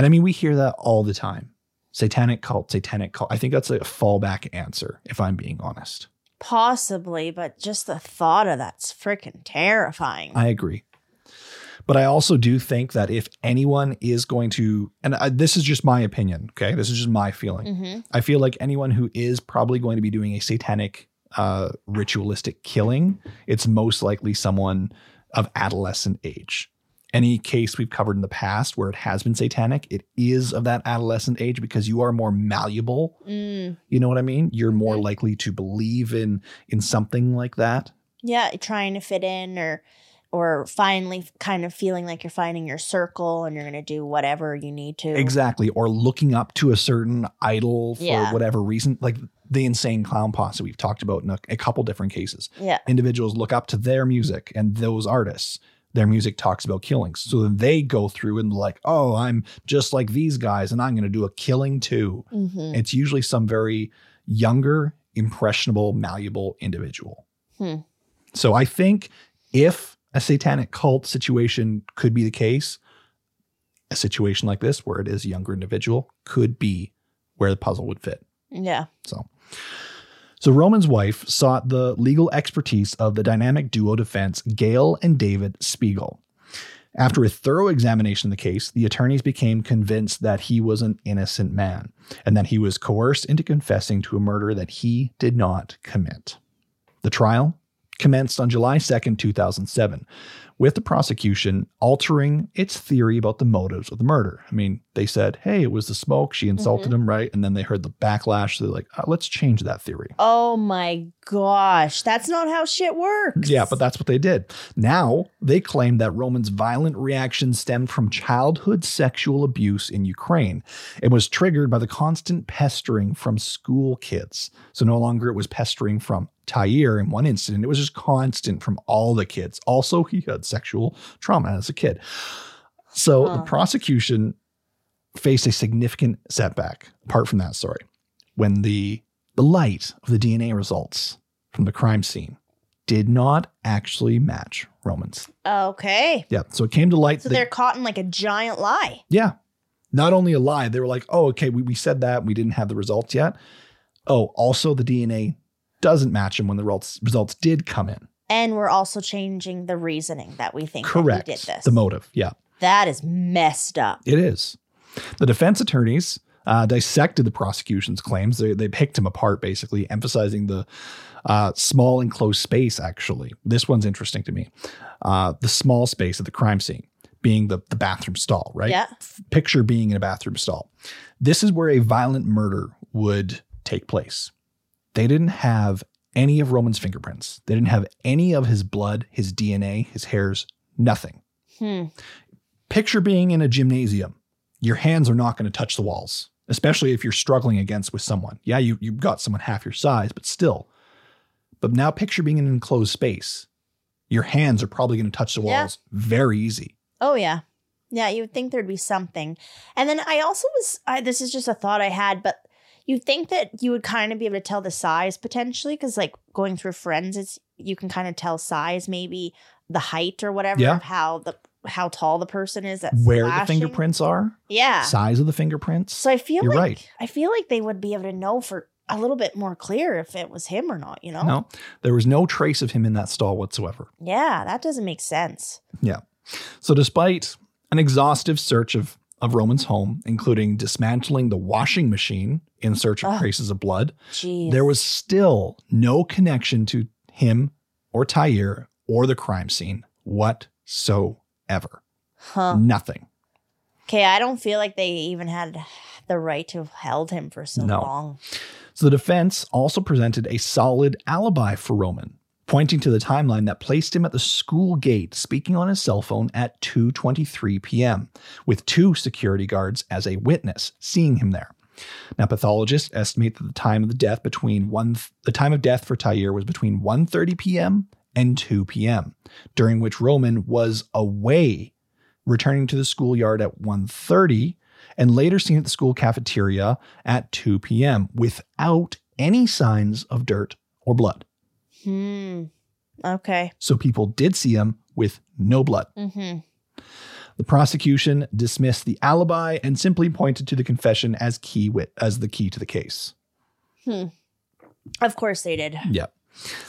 And I mean, we hear that all the time satanic cult, satanic cult. I think that's a fallback answer, if I'm being honest. possibly, but just the thought of that's freaking terrifying. I agree. But I also do think that if anyone is going to, and I, this is just my opinion, okay? This is just my feeling. Mm-hmm. I feel like anyone who is probably going to be doing a satanic, uh, ritualistic killing, it's most likely someone of adolescent age. Any case we've covered in the past where it has been satanic, it is of that adolescent age because you are more malleable. Mm. You know what I mean? You're more Mhm. likely to believe in in something like that. Yeah, trying to fit in or or finally kind of feeling like you're finding your circle and you're going to do whatever you need to. Exactly. Or looking up to a certain idol for Yeah. whatever reason. Like the insane clown posse we've talked about in a, a couple different cases. Yeah. Individuals look up to their music and those artists. Their music talks about killings. So then they go through and like, oh, I'm just like these guys and I'm going to do a killing too. hmm It's usually some very younger, impressionable, malleable individual. Hmm. So I think if a satanic cult situation could be the case, a situation like this, where it is a younger individual, could be where the puzzle would fit. Yeah. So, so Roman's wife sought the legal expertise of the dynamic duo defense Gail and David Spiegel. After a thorough examination of the case, the attorneys became convinced that he was an innocent man and that he was coerced into confessing to a murder that he did not commit. The trial commenced on July 2nd, 2007, with the prosecution altering its theory about the motives of the murder. I mean, they said, hey, it was the smoke. She insulted him, right? And then they heard the backlash. So they're like, "Uh, let's change that theory. Oh my gosh, that's not how shit works. Yeah, but that's what they did. Now they claim that Roman's violent reaction stemmed from childhood sexual abuse in Ukraine. It was triggered by the constant pestering from school kids. So no longer it was pestering from Tair in one incident, it was just constant from all the kids. Also, he had sexual trauma as a kid. So the prosecution faced a significant setback apart from that story when the the light of the DNA results from the crime scene did not actually match Roman's. Okay. Yeah, so it came to light So that they're caught in like a giant lie. yeah, not only a lie, they were like, "Oh, okay, we, we said that, we didn't have the results yet." Oh, also the DNA doesn't match him when the results results did come in. And we're also changing the reasoning that we think Correct. did this. The motive, yeah. that is messed up. It is. The defense attorneys uh, dissected the prosecution's claims. They, they picked him apart, basically, emphasizing the uh, small enclosed space, actually. This one's interesting to me. Uh, the small space of the crime scene being the, the bathroom stall, right? Yeah. Picture being in a bathroom stall. This is where a violent murder would take place. They didn't have any of Roman's fingerprints, they didn't have any of his blood, his DNA, his hairs, nothing. Hmm. Picture being in a gymnasium. Your hands are not going to touch the walls, especially if you're struggling against with someone. Yeah, you you've got someone half your size, but still. But now picture being in an enclosed space. Your hands are probably going to touch the Yeah. walls very easy. Oh yeah. Yeah, you would think there'd be something. And then I also was I, this is just a thought I had, but you think that you would kind of be able to tell the size potentially cuz like going through forensics, you can kind of tell size maybe the height or whatever Yeah. of how the how tall the person is that's Where the fingerprints are, Yeah. size of the fingerprints. So I feel You're like right. I feel like they would be able to know for a little bit more clear if it was him or not, you know? No, there was no trace of him in that stall whatsoever. Yeah, that doesn't make sense. Yeah. So despite an exhaustive search of, of Roman's home, including dismantling the washing machine in search of Ugh. traces of blood, Jeez. there was still no connection to him or Tair or the crime scene whatsoever. huh. Nothing. Okay, I don't feel like they even had the right to have held him for so No. long. So the defense also presented a solid alibi for Roman, pointing to the timeline that placed him at the school gate speaking on his cell phone at 2:23 p.m. with two security guards as a witness seeing him there. Now pathologists estimate that the time of the death between one the time of death for Tair was between 1:30 p.m. and 2 p.m., during which Roman was away returning to the schoolyard at 1:30 and later seen at the school cafeteria at 2 p.m. without any signs of dirt or blood. Hmm. Okay. So people did see him with no blood. Mm-hmm. The prosecution dismissed the alibi and simply pointed to the confession as key wit as the key to the case. Of course they did. Yeah.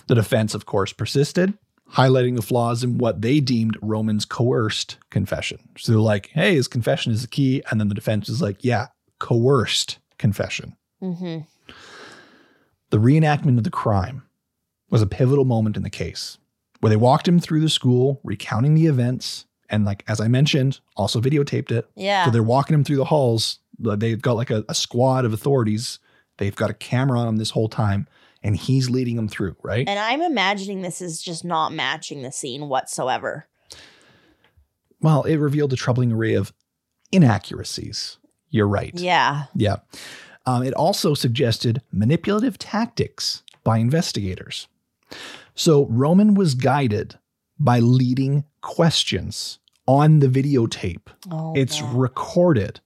The defense, of course, persisted, highlighting the flaws in what they deemed Roman's coerced confession. So they're like, hey, his confession is the key. And then the defense is like, yeah, coerced confession. Mm-hmm. The reenactment of the crime was a pivotal moment in the case where they walked him through the school, recounting the events. And like, as I mentioned, also videotaped it. Yeah. So they're walking him through the halls. They've got like a, a squad of authorities. They've got a camera on him this whole time, and he's leading them through, right? and I'm imagining this is just not matching the scene whatsoever. well, it revealed a troubling array of inaccuracies. You're right. Yeah. Yeah. Um, it also suggested manipulative tactics by investigators. So Roman was guided by leading questions on the videotape. Oh, it's man. recorded.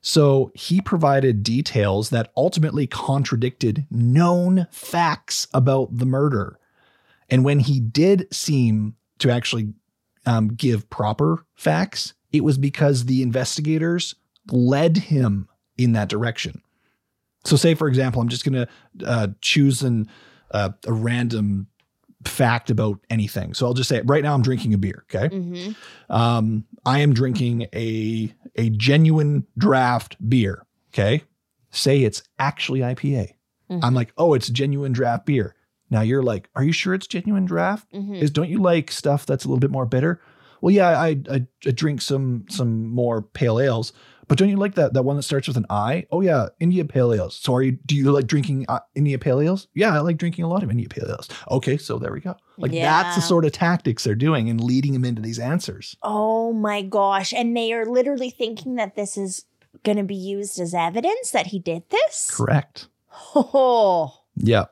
So he provided details that ultimately contradicted known facts about the murder. And when he did seem to actually um, give proper facts, it was because the investigators led him in that direction. So, say for example, I'm just going to uh, choose an, uh, a random fact about anything. So I'll just say right now I'm drinking a beer. Okay, Mhm. um, I am drinking a a genuine draft beer. Okay, say it's actually IPA. I'm like, oh, it's genuine draft beer. Now you're like, are you sure it's genuine draft? Mhm. Is don't you like stuff that's a little bit more bitter? Well, yeah, I, I I drink some some more pale ales, but don't you like that that one that starts with an I? Oh yeah, India Pale Ales. So are you? Do you like drinking uh, India Pale Ales? Yeah, I like drinking a lot of India Pale Ales. Okay, so there we go. Like that's the sort of tactics they're doing and leading him into these answers. Oh my gosh. And they are literally thinking that this is going to be used as evidence that he did this? Correct. Oh, *laughs* Yeah.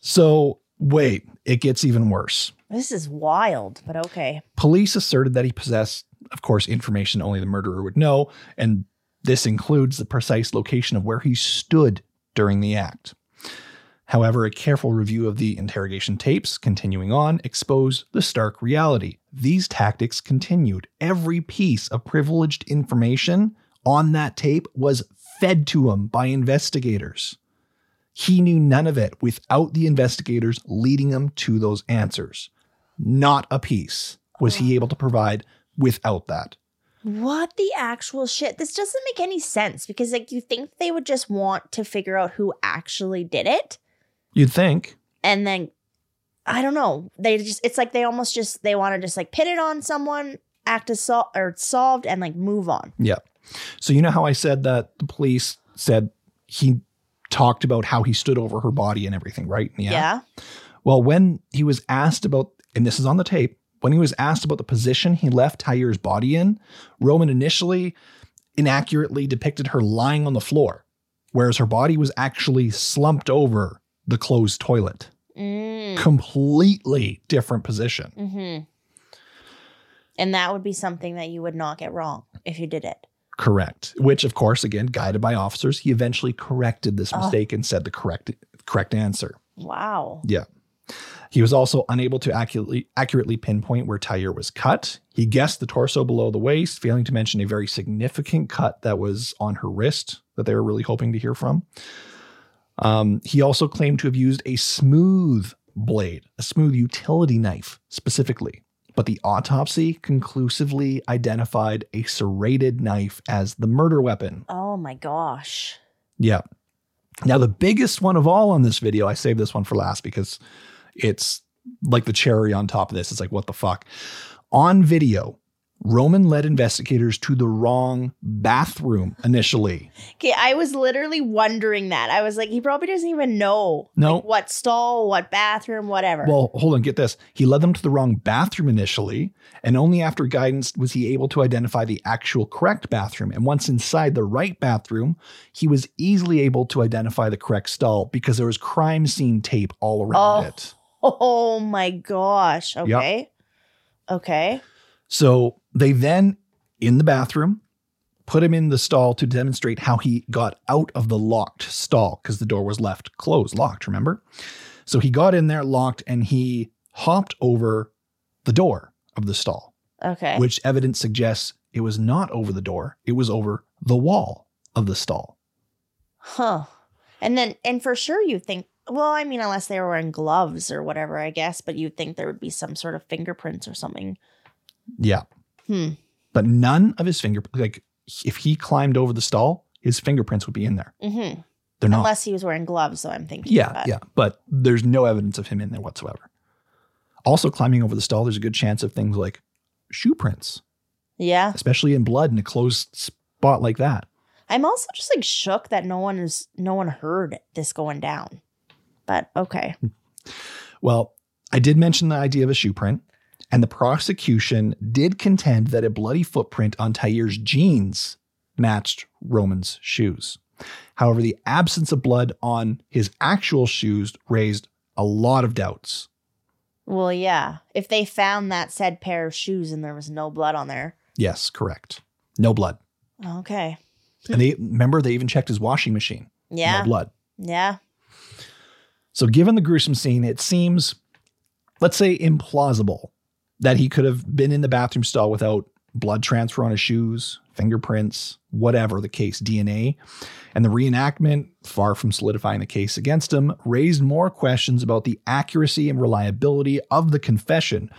So wait, it gets even worse. this is wild, but okay. Police asserted that he possessed, of course, information only the murderer would know, and this includes the precise location of where he stood during the act. However, a careful review of the interrogation tapes, continuing on, exposed the stark reality. These tactics continued. Every piece of privileged information on that tape was fed to him by investigators. He knew none of it without the investigators leading him to those answers. Not a piece was he able to provide without that. What the actual shit? This doesn't make any sense because, like, you think they would just want to figure out who actually did it. You'd think. And then, I don't know. They just, it's like they almost just, they want to just like pin it on someone, act as sol- or solved, and like move on. Yeah. So you know how I said that the police said he talked about how he stood over her body and everything, right? Yeah. Well, when he was asked about, and this is on the tape, when he was asked about the position he left Tair's body in, Roman initially inaccurately depicted her lying on the floor, whereas her body was actually slumped over the closed toilet. Mm. Completely different position. hmm And that would be something that you would not get wrong if you did it. Correct. Which, of course, again, guided by officers, he eventually corrected this Oh. mistake and said the correct correct answer. Wow. Yeah. He was also unable to accurately accurately pinpoint where Tair was cut. He guessed the torso below the waist, failing to mention a very significant cut that was on her wrist that they were really hoping to hear from. Um, he also claimed to have used a smooth blade, a smooth utility knife specifically. But the autopsy conclusively identified a serrated knife as the murder weapon. Oh my gosh. Yeah. Now, the biggest one of all on this video, I saved this one for last because it's like the cherry on top of this. It's like, what the fuck? On video, Roman led investigators to the wrong bathroom initially. Okay, I was literally wondering that. I was like, he probably doesn't even know No. like, what stall, what bathroom, whatever. Well, hold on, get this. He led them to the wrong bathroom initially, and only after guidance was he able to identify the actual correct bathroom. And once inside the right bathroom, he was easily able to identify the correct stall because there was crime scene tape all around Oh. it. Oh my gosh. Okay. Okay. So they then, in the bathroom, put him in the stall to demonstrate how he got out of the locked stall because the door was left closed, locked, remember? So he got in there, locked, and he hopped over the door of the stall, Okay. which evidence suggests it was not over the door, it was over the wall of the stall. huh. And then, and for sure, you think Well, I mean, unless they were wearing gloves or whatever, I guess, but you'd think there would be some sort of fingerprints or something. Yeah. Hmm. But none of his finger like if he climbed over the stall, his fingerprints would be in there. Mm-hmm. They're not. Unless he was wearing gloves, so I'm thinking. yeah, but- yeah. But there's no evidence of him in there whatsoever. Also, climbing over the stall, there's a good chance of things like shoe prints, Yeah. especially in blood in a closed spot like that. I'm also just like shook that no one is no one heard this going down. But okay. Well, I did mention the idea of a shoe print, and the prosecution did contend that a bloody footprint on Tair's jeans matched Roman's shoes. However, the absence of blood on his actual shoes raised a lot of doubts. Well, yeah. If they found that said pair of shoes and there was no blood on there. Yes, correct. No blood. Okay. And they remember they even checked his washing machine. Yeah. No blood. Yeah. So, given the gruesome scene, it seems, let's say, implausible that he could have been in the bathroom stall without blood transfer on his shoes, fingerprints, whatever the case, DNA. And the reenactment, far from solidifying the case against him, raised more questions about the accuracy and reliability of the confession,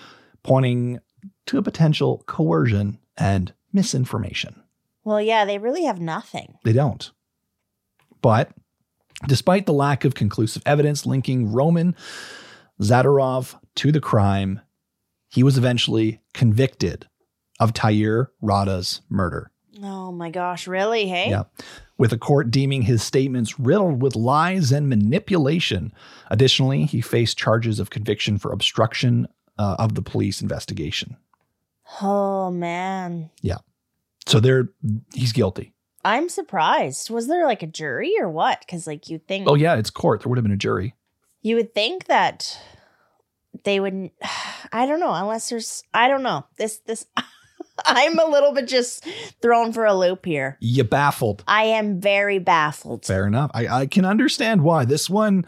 pointing to a potential coercion and misinformation. Well, yeah, they really have nothing. They don't. But despite the lack of conclusive evidence linking Roman Zadorov to the crime, he was eventually convicted of Tair Rada's murder. Oh my gosh, really? Hey? Yeah. With the court deeming his statements riddled with lies and manipulation. Additionally, he faced charges of conviction for obstruction uh, of the police investigation. Oh man. Yeah. So there he's guilty. I'm surprised. Was there like a jury or what? Because like you think Oh yeah, it's court. There would have been a jury. you would think that they would *sighs* I don't know, unless there's I don't know. This this *laughs* I'm a little bit just thrown for a loop here. You baffled. I am very baffled. Fair enough. I, I can understand why. This one,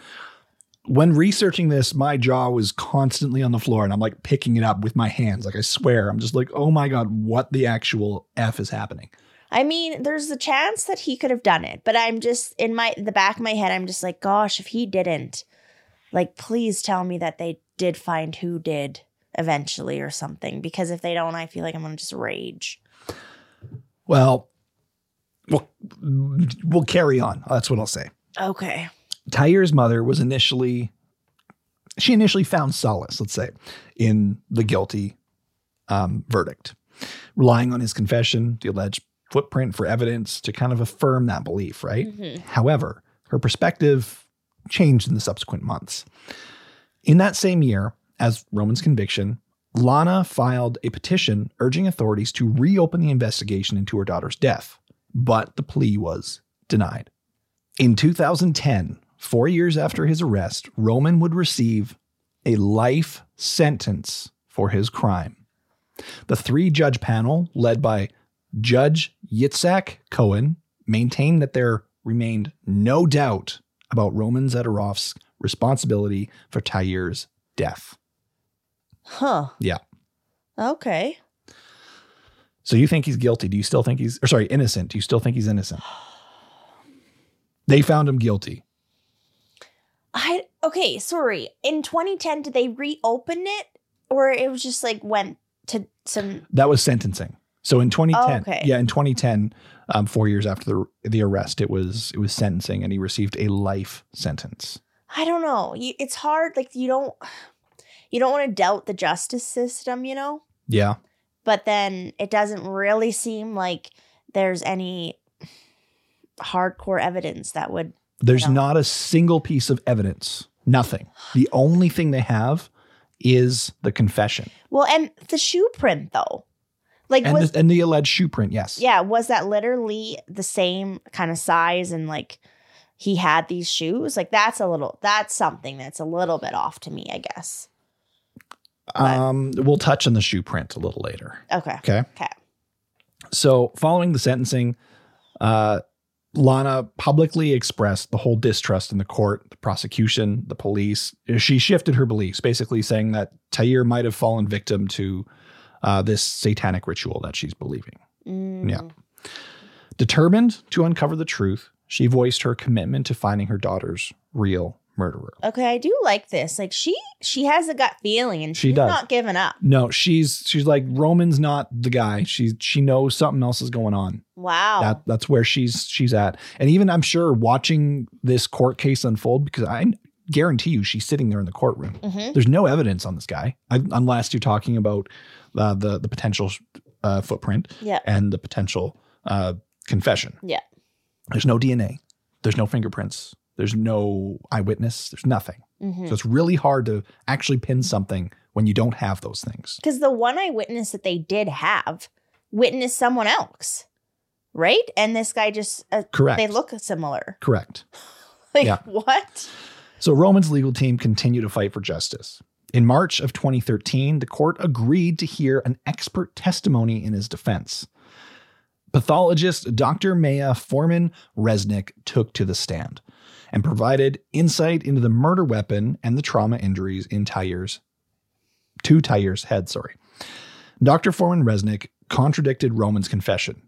when researching this, my jaw was constantly on the floor and I'm like picking it up with my hands. Like I swear, I'm just like, oh my God, what the actual F is happening? I mean, there's a chance that he could have done it, but I'm just in my the back of my head, I'm just like, gosh, if he didn't, like, please tell me that they did find who did eventually or something. Because if they don't, I feel like I'm gonna just rage. Well, we'll, we'll carry on. That's what I'll say. Okay. Tair's mother was initially, she initially found solace, let's say, in the guilty um, verdict, relying on his confession, the alleged footprint for evidence to kind of affirm that belief, right? Mm-hmm. However, her perspective changed in the subsequent months. In that same year, as Roman's conviction, Lana filed a petition urging authorities to reopen the investigation into her daughter's death, but the plea was denied. In 2010, four years after his arrest, Roman would receive a life sentence for his crime. The three judge panel, led by Judge Yitzhak Cohen, maintained that there remained no doubt about Roman Zadorov's responsibility for Tair's death. Huh. Yeah. Okay. So you think he's guilty? Do you still think he's, or sorry, innocent? Do you still think he's innocent? *sighs* They found him guilty. I okay, sorry. In 2010, did they reopen it? Or it was just like went to some That was sentencing. So in 2010, okay. yeah, in 2010, um, four years after the the arrest, it was it was sentencing, and he received a life sentence. I don't know. You, it's hard. Like you don't, you don't want to doubt the justice system, you know. Yeah, But then it doesn't really seem like there's any hardcore evidence that would. there's No. not a single piece of evidence. Nothing. The only thing they have is the confession Well, and the shoe print though, like and was the, and the alleged shoe print. Yes. yeah, was that literally the same kind of size and like he had these shoes? Like that's a little. That's something that's a little bit off to me, I guess. Um, we'll touch on the shoe print a little later. Okay. Okay. Okay. So, following the sentencing, uh, Lana publicly expressed the whole distrust in the court, the prosecution, the police. She shifted her beliefs, basically saying that Tair might have fallen victim to uh, this satanic ritual that she's believing. Mm. Yeah. Determined to uncover the truth, she voiced her commitment to finding her daughter's real murderer. Okay, I do like this. Like she she has a gut feeling and She she's does. not giving up. No, she's she's like Roman's not the guy. She she knows something else is going on. Wow. That that's where she's she's at. And even I'm sure watching this court case unfold because I guarantee you she's sitting there in the courtroom. Mhm. There's no evidence on this guy I, unless you're talking about uh, the the potential uh, footprint Yeah. and the potential uh, confession. Yeah. There's no DNA. There's no fingerprints. There's no eyewitness. There's nothing. Mhm. So it's really hard to actually pin something when you don't have those things. Because the one eyewitness that they did have witnessed someone else, right? And this guy just uh, Correct. They look similar. Correct. *laughs* Like Yeah. what? So Roman's legal team continued to fight for justice. In March of 2013, the court agreed to hear an expert testimony in his defense. Pathologist Dr. Maya Foreman Resnick took to the stand and provided insight into the murder weapon and the trauma injuries in Tair's to Tair's head, sorry. Dr. Foreman Resnick contradicted Roman's confession.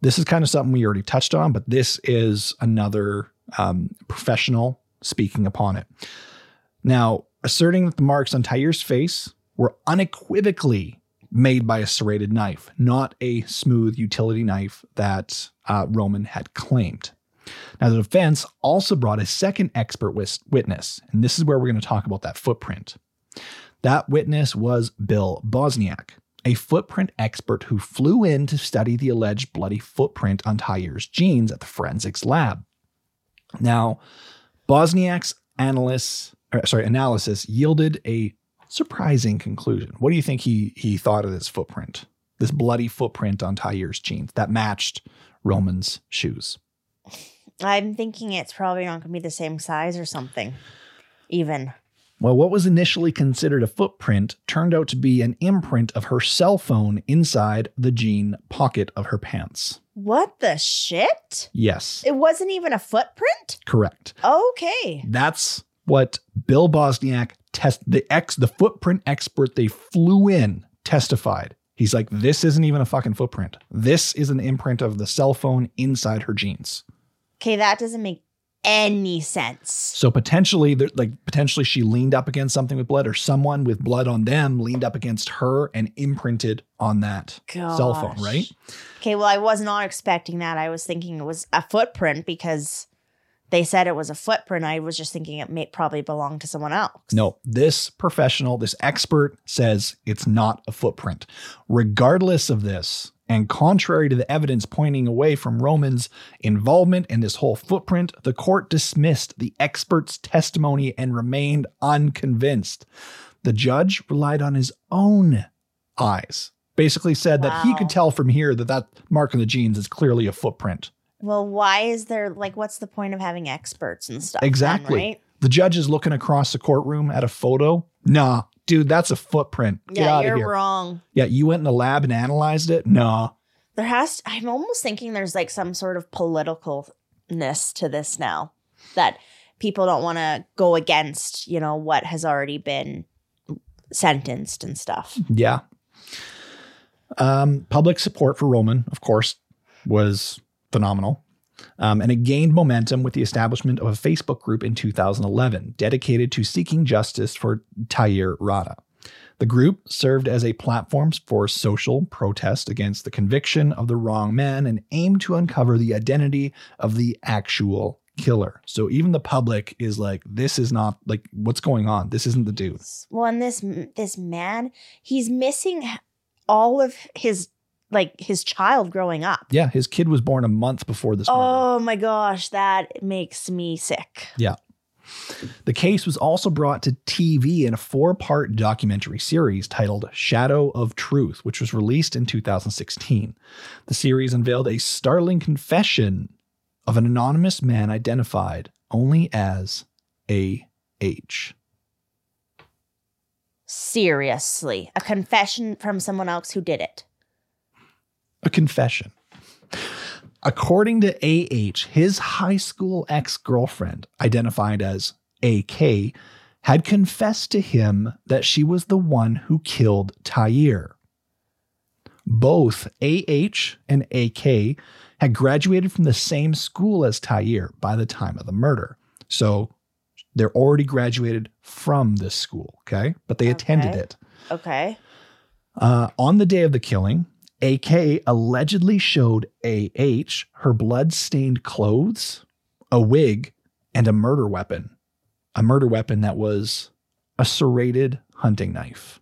This is kind of something we already touched on, but this is another um, professional speaking upon it. Now, asserting that the marks on Tair's face were unequivocally made by a serrated knife, not a smooth utility knife that uh, Roman had claimed. Now, the defense also brought a second expert witness, and this is where we're going to talk about that footprint. That witness was Bill Bodziak, a footprint expert who flew in to study the alleged bloody footprint on Tair's jeans at the forensics lab. Now, Bodziak's analysis, or, sorry, analysis yielded a surprising conclusion. What do you think he he thought of this footprint? This bloody footprint on Tair's jeans that matched Roman's shoes. I'm thinking it's probably not going to be the same size or something. Even. Well, what was initially considered a footprint turned out to be an imprint of her cell phone inside the jean pocket of her pants. What the shit? Yes, It wasn't even a footprint? correct. Okay. That's what Bill Bodziak test the ex the footprint expert they flew in testified. He's like, this isn't even a fucking footprint. This is an imprint of the cell phone inside her jeans. Okay, that doesn't make any sense. So potentially, like potentially, she leaned up against something with blood, or someone with blood on them leaned up against her and imprinted on that cell phone, right? Okay, well, I was not expecting that. I was thinking it was a footprint because they said it was a footprint. I was just thinking it may probably belong to someone else. No, this professional, this expert says it's not a footprint. Regardless of this, and contrary to the evidence pointing away from Roman's involvement in this whole footprint, the court dismissed the expert's testimony and remained unconvinced. The judge relied on his own eyes. Basically said that he could tell from here that that mark on the jeans is clearly a footprint. Well, why is there like what's the point of having experts and stuff? then, Exactly. right? The judge is looking across the courtroom at a photo. Nah, dude, that's a footprint. Get Yeah, out you're here. wrong. Yeah, you went in the lab and analyzed it? Nah. There has I'm almost thinking there's like some sort of politicalness to this now that people don't want to go against, you know, what has already been sentenced and stuff. Yeah. Um, public support for Roman, of course, was phenomenal. Um, and it gained momentum with the establishment of a Facebook group in 2011 dedicated to seeking justice for Tair Rada. The group served as a platform for social protest against the conviction of the wrong man and aimed to uncover the identity of the actual killer. So even the public is like, this is not like what's going on. This isn't the dude. Well, and this this man, he's missing all of his like his child growing up. Yeah, his kid was born a month before this murder. Oh my gosh, that makes me sick. Yeah. The case was also brought to TV in a four part documentary series titled Shadow of Truth, which was released in 2016. The series unveiled a startling confession of an anonymous man identified only as A.H. Seriously, a confession from someone else who did it. A confession. According to AH, his high school ex girlfriend, identified as AK, had confessed to him that she was the one who killed Tair. Both AH and AK had graduated from the same school as Tair by the time of the murder. So They're already graduated from this school, okay? But they attended it. Okay. Uh, on the day of the killing, AK allegedly showed AH her blood stained clothes, a wig, and a murder weapon. A murder weapon that was a serrated hunting knife.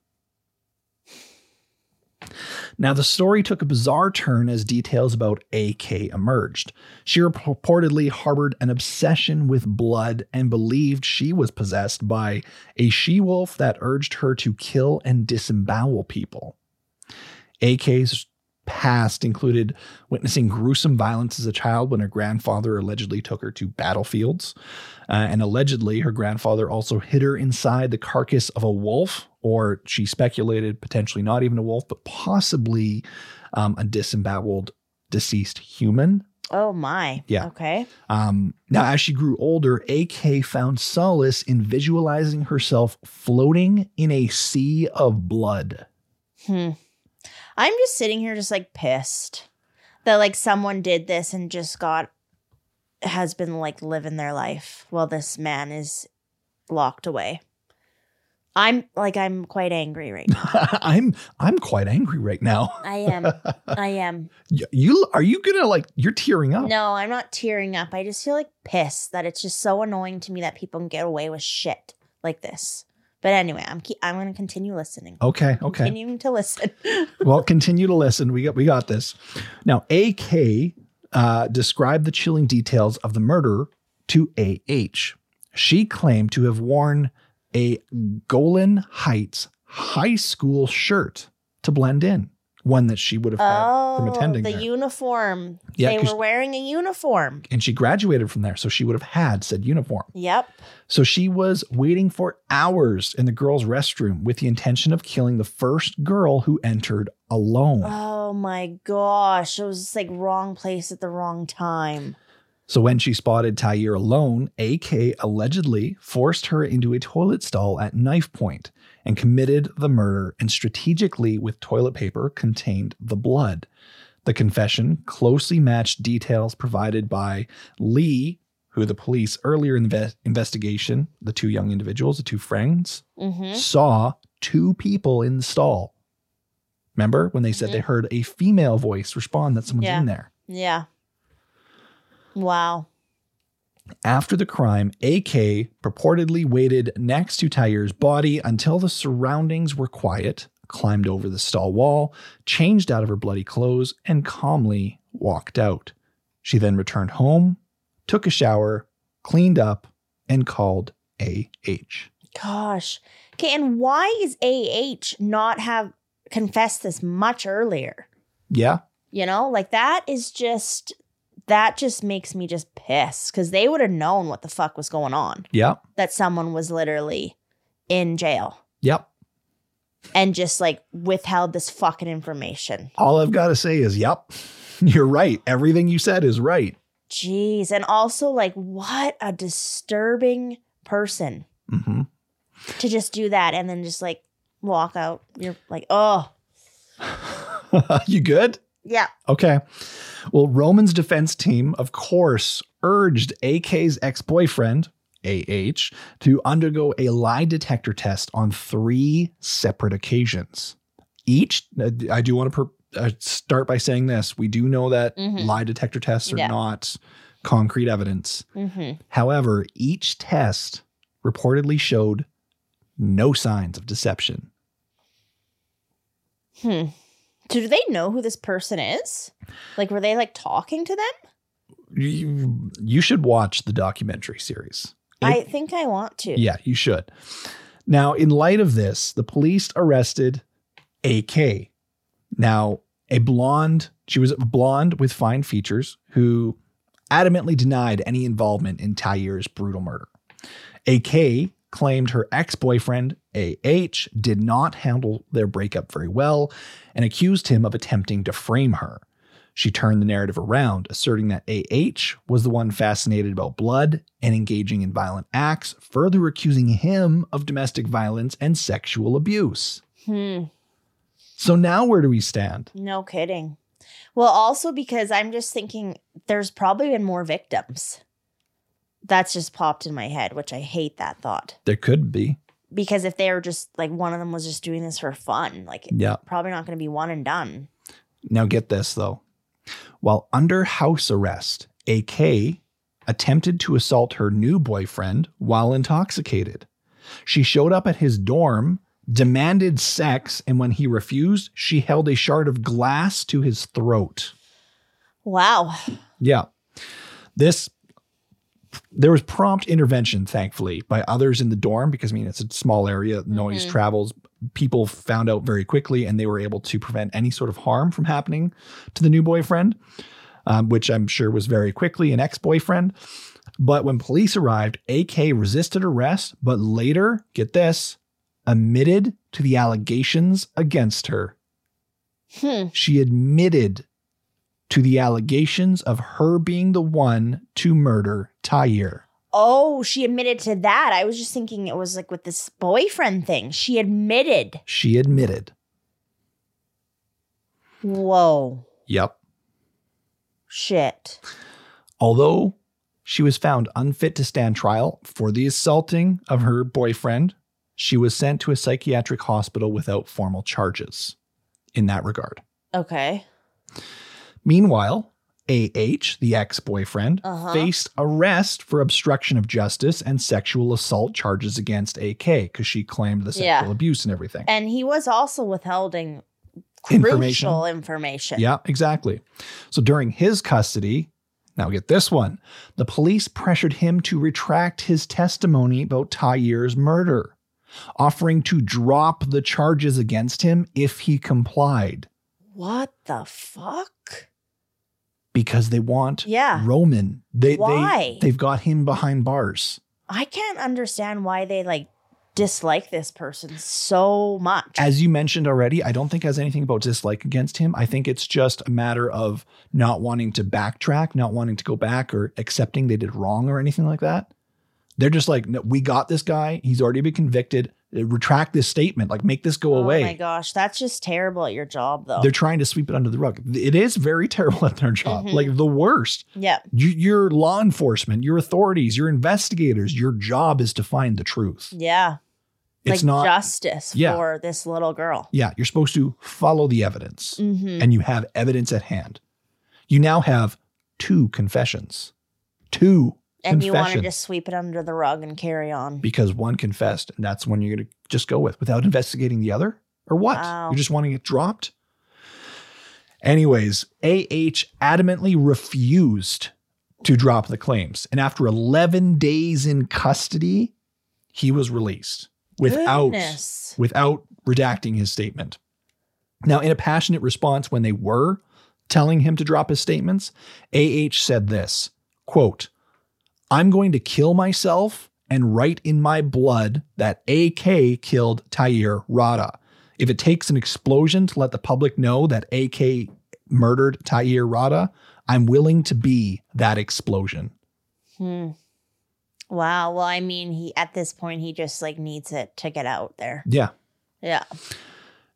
Now, the story took a bizarre turn as details about AK emerged. She reportedly harbored an obsession with blood and believed she was possessed by a she wolf that urged her to kill and disembowel people. AK's past included witnessing gruesome violence as a child when her grandfather allegedly took her to battlefields. Uh, and allegedly, her grandfather also hid her inside the carcass of a wolf, or she speculated potentially not even a wolf, but possibly um, a disemboweled deceased human. Oh my. Yeah. Okay. Um, now, as she grew older, AK found solace in visualizing herself floating in a sea of blood. Hmm. I'm just sitting here just like pissed that like someone did this and just got has been like living their life while this man is locked away. I'm like I'm quite angry right now. *laughs* I'm I'm quite angry right now. I am. *laughs* I am. You are you gonna like you're tearing up? No, I'm not tearing up. I just feel like pissed that it's just so annoying to me that people can get away with shit like this. But anyway, I'm ke- I'm going to continue listening. Okay, okay. Continuing to listen. *laughs* well, continue to listen. We got we got this. Now, AK uh, described the chilling details of the murder to AH. She claimed to have worn a Golan Heights high school shirt to blend in, one that she would have had oh, from attending the there. uniform. Yeah, they were wearing a uniform. and she graduated from there, so she would have had said uniform. Yep. So she was waiting for hours in the girls' restroom with the intention of killing the first girl who entered alone. Oh my gosh, it was just like wrong place at the wrong time. So when she spotted Tair alone, AK allegedly forced her into a toilet stall at knife point and committed the murder and strategically with toilet paper contained the blood. The confession closely matched details provided by Lee, who the police earlier in the investigation, the two young individuals, the two friends, Mm-hmm. saw two people in the stall. Remember when they said they heard a female voice respond that someone's Yeah. in there? Yeah. Wow. After the crime, AK purportedly waited next to Tair's body until the surroundings were quiet, climbed over the stall wall, changed out of her bloody clothes, and calmly walked out. She then returned home, took a shower, cleaned up, and called AH. Gosh. Okay, and why is AH not have confessed this much earlier? Yeah, You know, like that is just that just makes me just pissed because they would have known what the fuck was going on. yep, That someone was literally in jail yep. and just like withheld this fucking information. All I've got to say is, yep, *laughs* you're right. Everything you said is right. Jeez. And also, like, what a disturbing person hmm to just do that and then just like walk out. You're like, oh, *laughs* you good? Yeah. Okay. Well, Roman's defense team, of course, urged AK's ex boyfriend, AH, to undergo a lie detector test on three separate occasions. Each, I do want to per- uh, start by saying this we do know that Mhm. lie detector tests are Yeah. not concrete evidence. Mm-hmm. However, each test reportedly showed no signs of deception. Hmm. Do they know who this person is? Like, were they like talking to them? You, you should watch the documentary series. I think I want to. Yeah, you should. Now, in light of this, the police arrested AK. Now, a blonde, she was blonde with fine features who adamantly denied any involvement in Tair's brutal murder. AK claimed her ex boyfriend, AH, did not handle their breakup very well and accused him of attempting to frame her. She turned the narrative around, asserting that AH was the one fascinated about blood and engaging in violent acts, further accusing him of domestic violence and sexual abuse. Hmm. So now where do we stand? No kidding. Well, also because I'm just thinking there's probably been more victims. That's just popped in my head, which I hate that thought. There could be. Because if they were just like one of them was just doing this for fun, like Yeah. probably not going to be one and done. Now, get this though. While under house arrest, AK attempted to assault her new boyfriend while intoxicated. She showed up at his dorm, demanded sex, and when he refused, she held a shard of glass to his throat. Wow. Yeah. This there was prompt intervention, thankfully, by others in the dorm because I mean it's a small area, noise travels. People found out very quickly, and they were able to prevent any sort of harm from happening to the new boyfriend, um, which I'm sure was very quickly an ex-boyfriend. But when police arrived, AK resisted arrest, but later, get this, admitted to the allegations against her. Hmm. She admitted to the allegations of her being the one to murder Tair. Oh, she admitted to that. I was just thinking it was like with this boyfriend thing. She admitted. She admitted. Whoa. Yep. Shit. Although she was found unfit to stand trial for the assaulting of her boyfriend, she was sent to a psychiatric hospital without formal charges in that regard. Okay. Meanwhile, AH, the ex boyfriend, Uh-huh. faced arrest for obstruction of justice and sexual assault charges against AK because she claimed the sexual Yeah. abuse and everything. And he was also withholding crucial Information. information. Yeah, exactly. So during his custody, now get this one the police pressured him to retract his testimony about Tair's murder, offering to drop the charges against him if he complied What the fuck? Because they want Yeah. Roman. They, Why? They, they've got him behind bars. I can't understand why they like dislike this person so much. As you mentioned already, I don't think it has anything about dislike against him. I think it's just a matter of not wanting to backtrack, not wanting to go back or accepting they did wrong or anything like that. They're just like, no, we got this guy. He's already been convicted. Retract this statement. Like, make this go oh away. Oh my gosh, that's just terrible at your job though. They're trying to sweep it under the rug. It is very *laughs* terrible at their job, Mhm. like the worst. yeah. You, your law enforcement, your authorities, your investigators, your job is to find the truth. Yeah. It's like not. justice Yeah. for this little girl. yeah, you're supposed to follow the evidence. Mm-hmm. and you have evidence at hand. You now have two confessions. Two And you want to just sweep it under the rug and carry on. because one confessed, and that's one you're going to just go with without investigating the other? Or what? Wow. You're just wanting it dropped? Anyways, AH adamantly refused to drop the claims. And after 11 days in custody, he was released without Goodness. without redacting his statement. Now, in a passionate response when they were telling him to drop his statements, AH said this quote, I'm going to kill myself and write in my blood that AK killed Tair Rada. If it takes an explosion to let the public know that AK murdered Tair Rada, I'm willing to be that explosion. Hmm. Wow. Well, I mean, he at this point he just like needs it to get out there. Yeah. Yeah.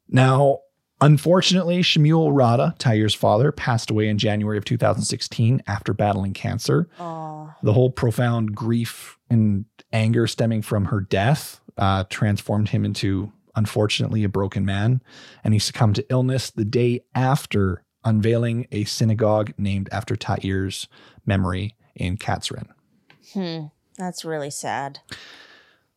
Now, unfortunately, Shemuel Rada, Tair's father, passed away in January of 2016 after battling cancer. Oh. The whole profound grief and anger stemming from her death uh, transformed him into, unfortunately, a broken man. And he succumbed to illness the day after unveiling a synagogue named after Tair's memory in Katzrin. Hmm. That's really sad.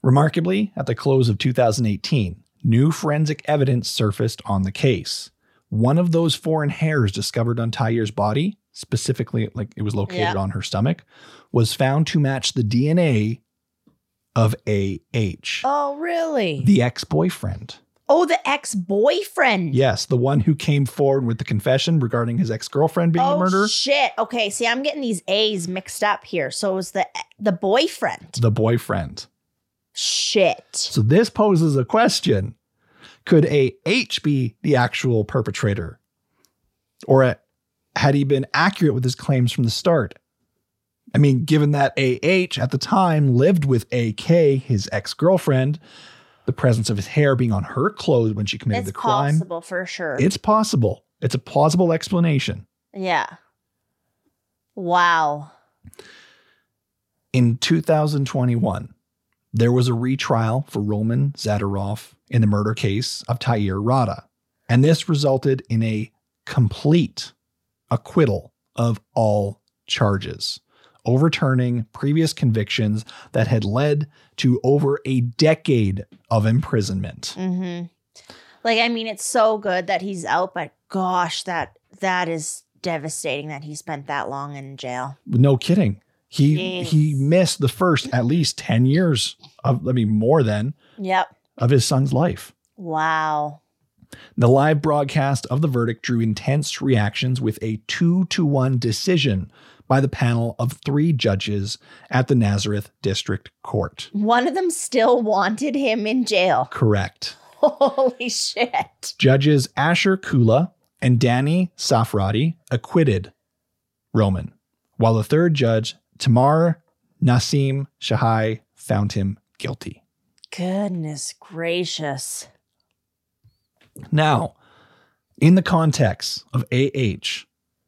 Remarkably, at the close of 2018, new forensic evidence surfaced on the case. One of those foreign hairs discovered on Tair's body, specifically like it was located Yeah. on her stomach, was found to match the DNA of AH, Oh, really? the ex-boyfriend. oh, the ex-boyfriend. Yes, the one who came forward with the confession regarding his ex-girlfriend being oh, the murderer. shit. Okay, see, I'm getting these A's mixed up here. So it was the the boyfriend. the boyfriend. Shit. So this poses a question. Could AH be the actual perpetrator? Or uh, had he been accurate with his claims from the start? I mean, given that AH at the time lived with AK, his ex girlfriend, the presence of his hair being on her clothes when she committed It's the crime, possible for sure. it's possible. It's a plausible explanation. yeah. Wow. In 2021, there was a retrial for Roman Zadorov in the murder case of Tair Rada, and this resulted in a complete acquittal of all charges, overturning previous convictions that had led to over a decade of imprisonment. Mm-hmm. Like, I mean, it's so good that he's out, but gosh, that that is devastating that he spent that long in jail. No kidding. He Jeez. he missed the first at least 10 years of I mean more than Yep. of his son's life. Wow. The live broadcast of the verdict drew intense reactions with a 2 to 1 decision by the panel of 3 judges at the Nazareth District Court. One of them still wanted him in jail. *laughs* Correct. Holy shit. Judges Asher Kula and Danny Safradi acquitted Roman, while the third judge, Tamar Nassim Shahai, found him guilty. Goodness gracious. Now, in the context of AH,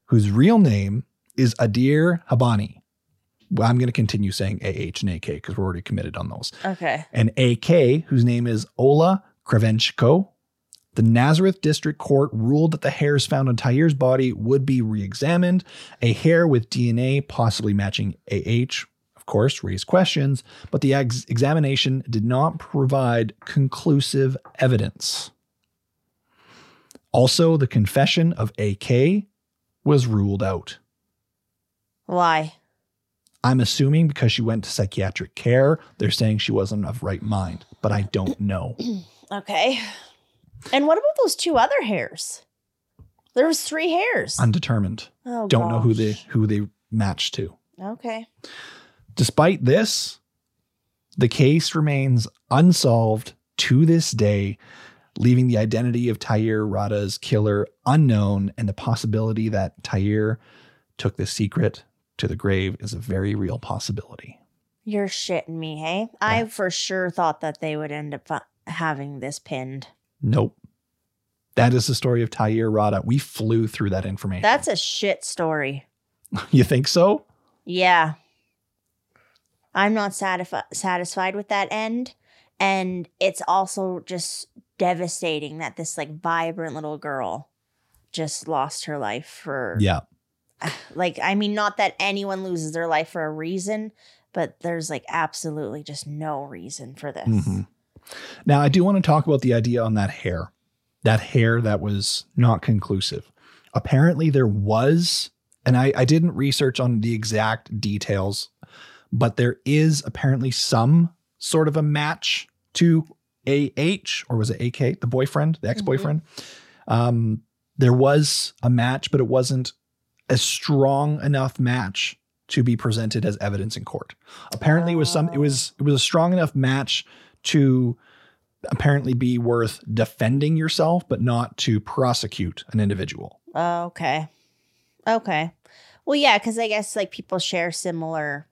whose real name is Adir Habani, well, I'm going to continue saying AH and AK because we're already committed on those. Okay. and AK, whose name is Ola Krevenchko. The Nazareth District Court ruled that the hairs found on Tahir's body would be re examined. A hair with DNA possibly matching AH, of course, raised questions, but the ex- examination did not provide conclusive evidence. Also, the confession of AK was ruled out. Why? I'm assuming because she went to psychiatric care, they're saying she wasn't of right mind, but I don't know. *clears throat* Okay. And what about those two other hairs? There was three hairs. Undetermined. oh, Don't know who they who they matched to. Okay. Despite this, the case remains unsolved to this day, leaving the identity of Tair Rada's killer unknown, and the possibility that Tair took the secret to the grave is a very real possibility. You're shitting me, hey? I for sure thought that they would end up having this pinned. Nope. That is the story of Tair Rada. We flew through that information. That's a shit story. *laughs* you think so? Yeah. I'm not satisfi- satisfied with that end. And it's also just devastating that this like vibrant little girl just lost her life for Yeah. *sighs* like I mean not that anyone loses their life for a reason, but there's like absolutely just no reason for this. Mhm. Now, I do want to talk about the idea on that hair, that hair that was not conclusive. Apparently, there was, and I, I didn't research on the exact details, but there is apparently some sort of a match to AH, or was it AK, the boyfriend, the ex boyfriend? Um, there was a match, but it wasn't a strong enough match to be presented as evidence in court. Apparently, it was some. It was it was a strong enough match to apparently be worth defending yourself, but not to prosecute an individual. Oh, okay. Okay. Well, yeah, because I guess like people share similar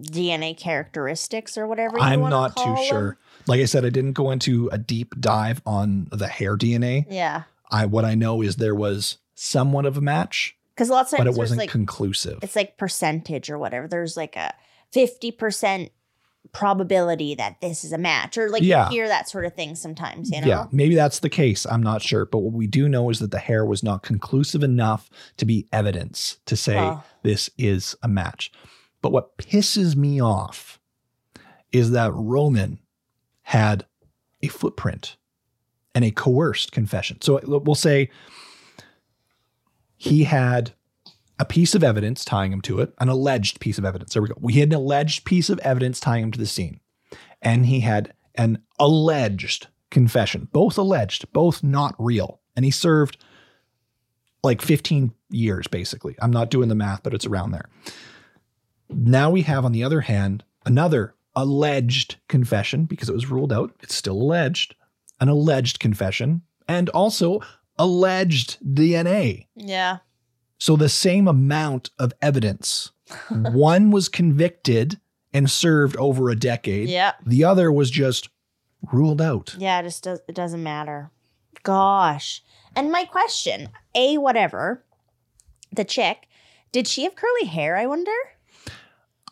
DNA characteristics or whatever. you I'm not too them. sure. Like I said, I didn't go into a deep dive on the hair DNA. Yeah, I what I know is there was somewhat of a match, because lots of but it wasn't like conclusive. it's like percentage or whatever. There's like a fifty percent probability that this is a match, or like Yeah. you hear that sort of thing sometimes. You know. Yeah, maybe that's the case. I'm not sure. But what we do know is that the hair was not conclusive enough to be evidence to say Oh. this is a match. But what pisses me off is that Roman had a footprint and a coerced confession. So we'll say he had a piece of evidence tying him to it, an alleged piece of evidence. There we go. We had an alleged piece of evidence tying him to the scene. And he had an alleged confession, both alleged, both not real. And he served like 15 years, basically. I'm not doing the math, but it's around there. Now we have, on the other hand, another alleged confession because it was ruled out. It's still alleged, an alleged confession, and also alleged DNA. Yeah. So the same amount of evidence. *laughs* One was convicted and served over a decade. Yeah. The other was just ruled out. Yeah. It just does. It doesn't matter. Gosh. And my question, a whatever, the chick, did she have curly hair? I wonder.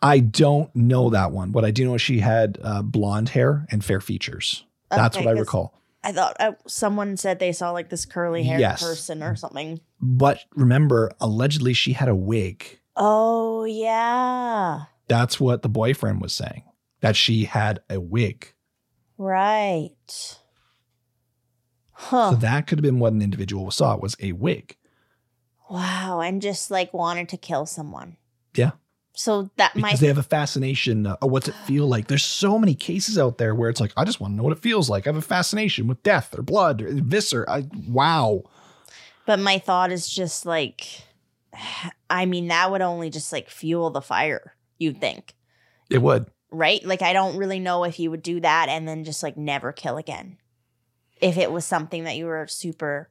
I don't know that one. What I do know is she had uh, blonde hair and fair features. That's Okay, what I recall. I thought uh, someone said they saw like this curly haired Yes. person or something. But remember, allegedly she had a wig. Oh yeah, That's what the boyfriend was saying. That she had a wig. right. Huh. So that could have been what an individual saw was a wig. wow, and just like wanted to kill someone. Yeah. So that Because might they have a fascination. Uh, oh, what's it feel like? There's so many cases out there where it's like, I just want to know what it feels like. I have a fascination with death or blood or viscera. I, wow. But my thought is just like, *sighs* I mean, that would only just like fuel the fire, you'd think, It would. right? Like, I don't really know if you would do that and then just like never kill again. If it was something that you were super,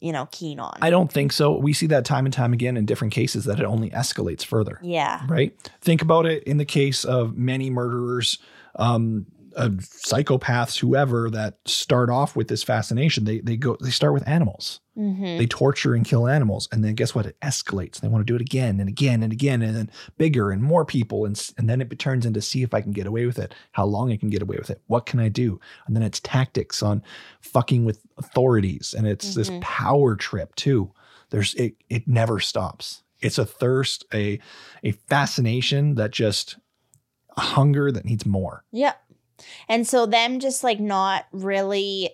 you know, keen on. I don't think so. We see that time and time again in different cases that it only escalates further. yeah. right? Think about it in the case of many murderers, um, uh, psychopaths, whoever that start off with this fascination. They they go they start with animals. Mm-hmm. They torture and kill animals, and then guess what? It escalates. They want to do it again and again and again, and then bigger and more people, and and then it turns into see if I can get away with it, how long I can get away with it, what can I do, and then it's tactics on fucking with authorities, and it's this Mhm. power trip too. There's it it never stops. It's a thirst, a a fascination that just a hunger that needs more. Yeah. And so them just like not really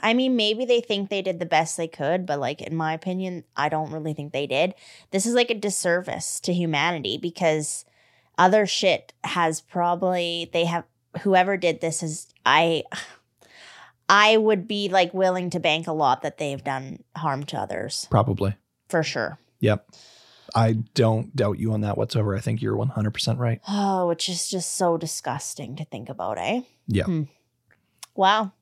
I mean maybe they think they did the best they could, but like in my opinion, I don't really think they did. This is like a disservice to humanity because other shit has probably they have whoever did this is I I would be like willing to bank a lot that they've done harm to others Probably. for sure. Yep. I don't doubt you on that whatsoever. I think you're 100% right. Oh, which is just so disgusting to think about, eh? Yeah. Hmm. Wow.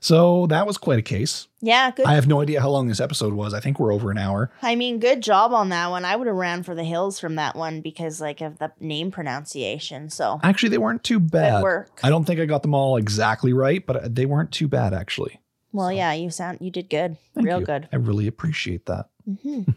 So that was quite a case. Yeah, good I have no idea how long this episode was. I think we're over an hour. I mean, good job on that one. I would have ran for the hills from that one because like of the name pronunciation. So Actually, they weren't too bad. work. I don't think I got them all exactly right, but they weren't too bad actually. well, So- yeah, you sound you did good, Thank real you. good. I really appreciate that. Hmm *laughs*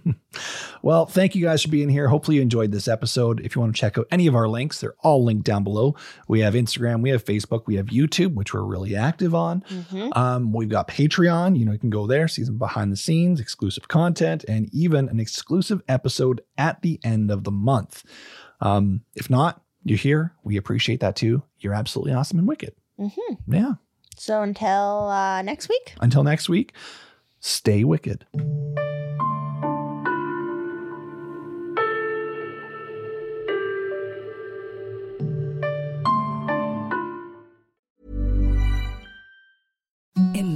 Well, thank you guys for being here. Hopefully, you enjoyed this episode. If you want to check out any of our links, they're all linked down below. We have Instagram, we have Facebook, we have YouTube, which we're really active on. hmm Um, we've got Patreon. You know, you can go there, see some behind the scenes, exclusive content, and even an exclusive episode at the end of the month. Um, if not, you're here. We appreciate that too. You're absolutely awesome and wicked. hmm Yeah. So until uh, next week. Until next week, stay wicked.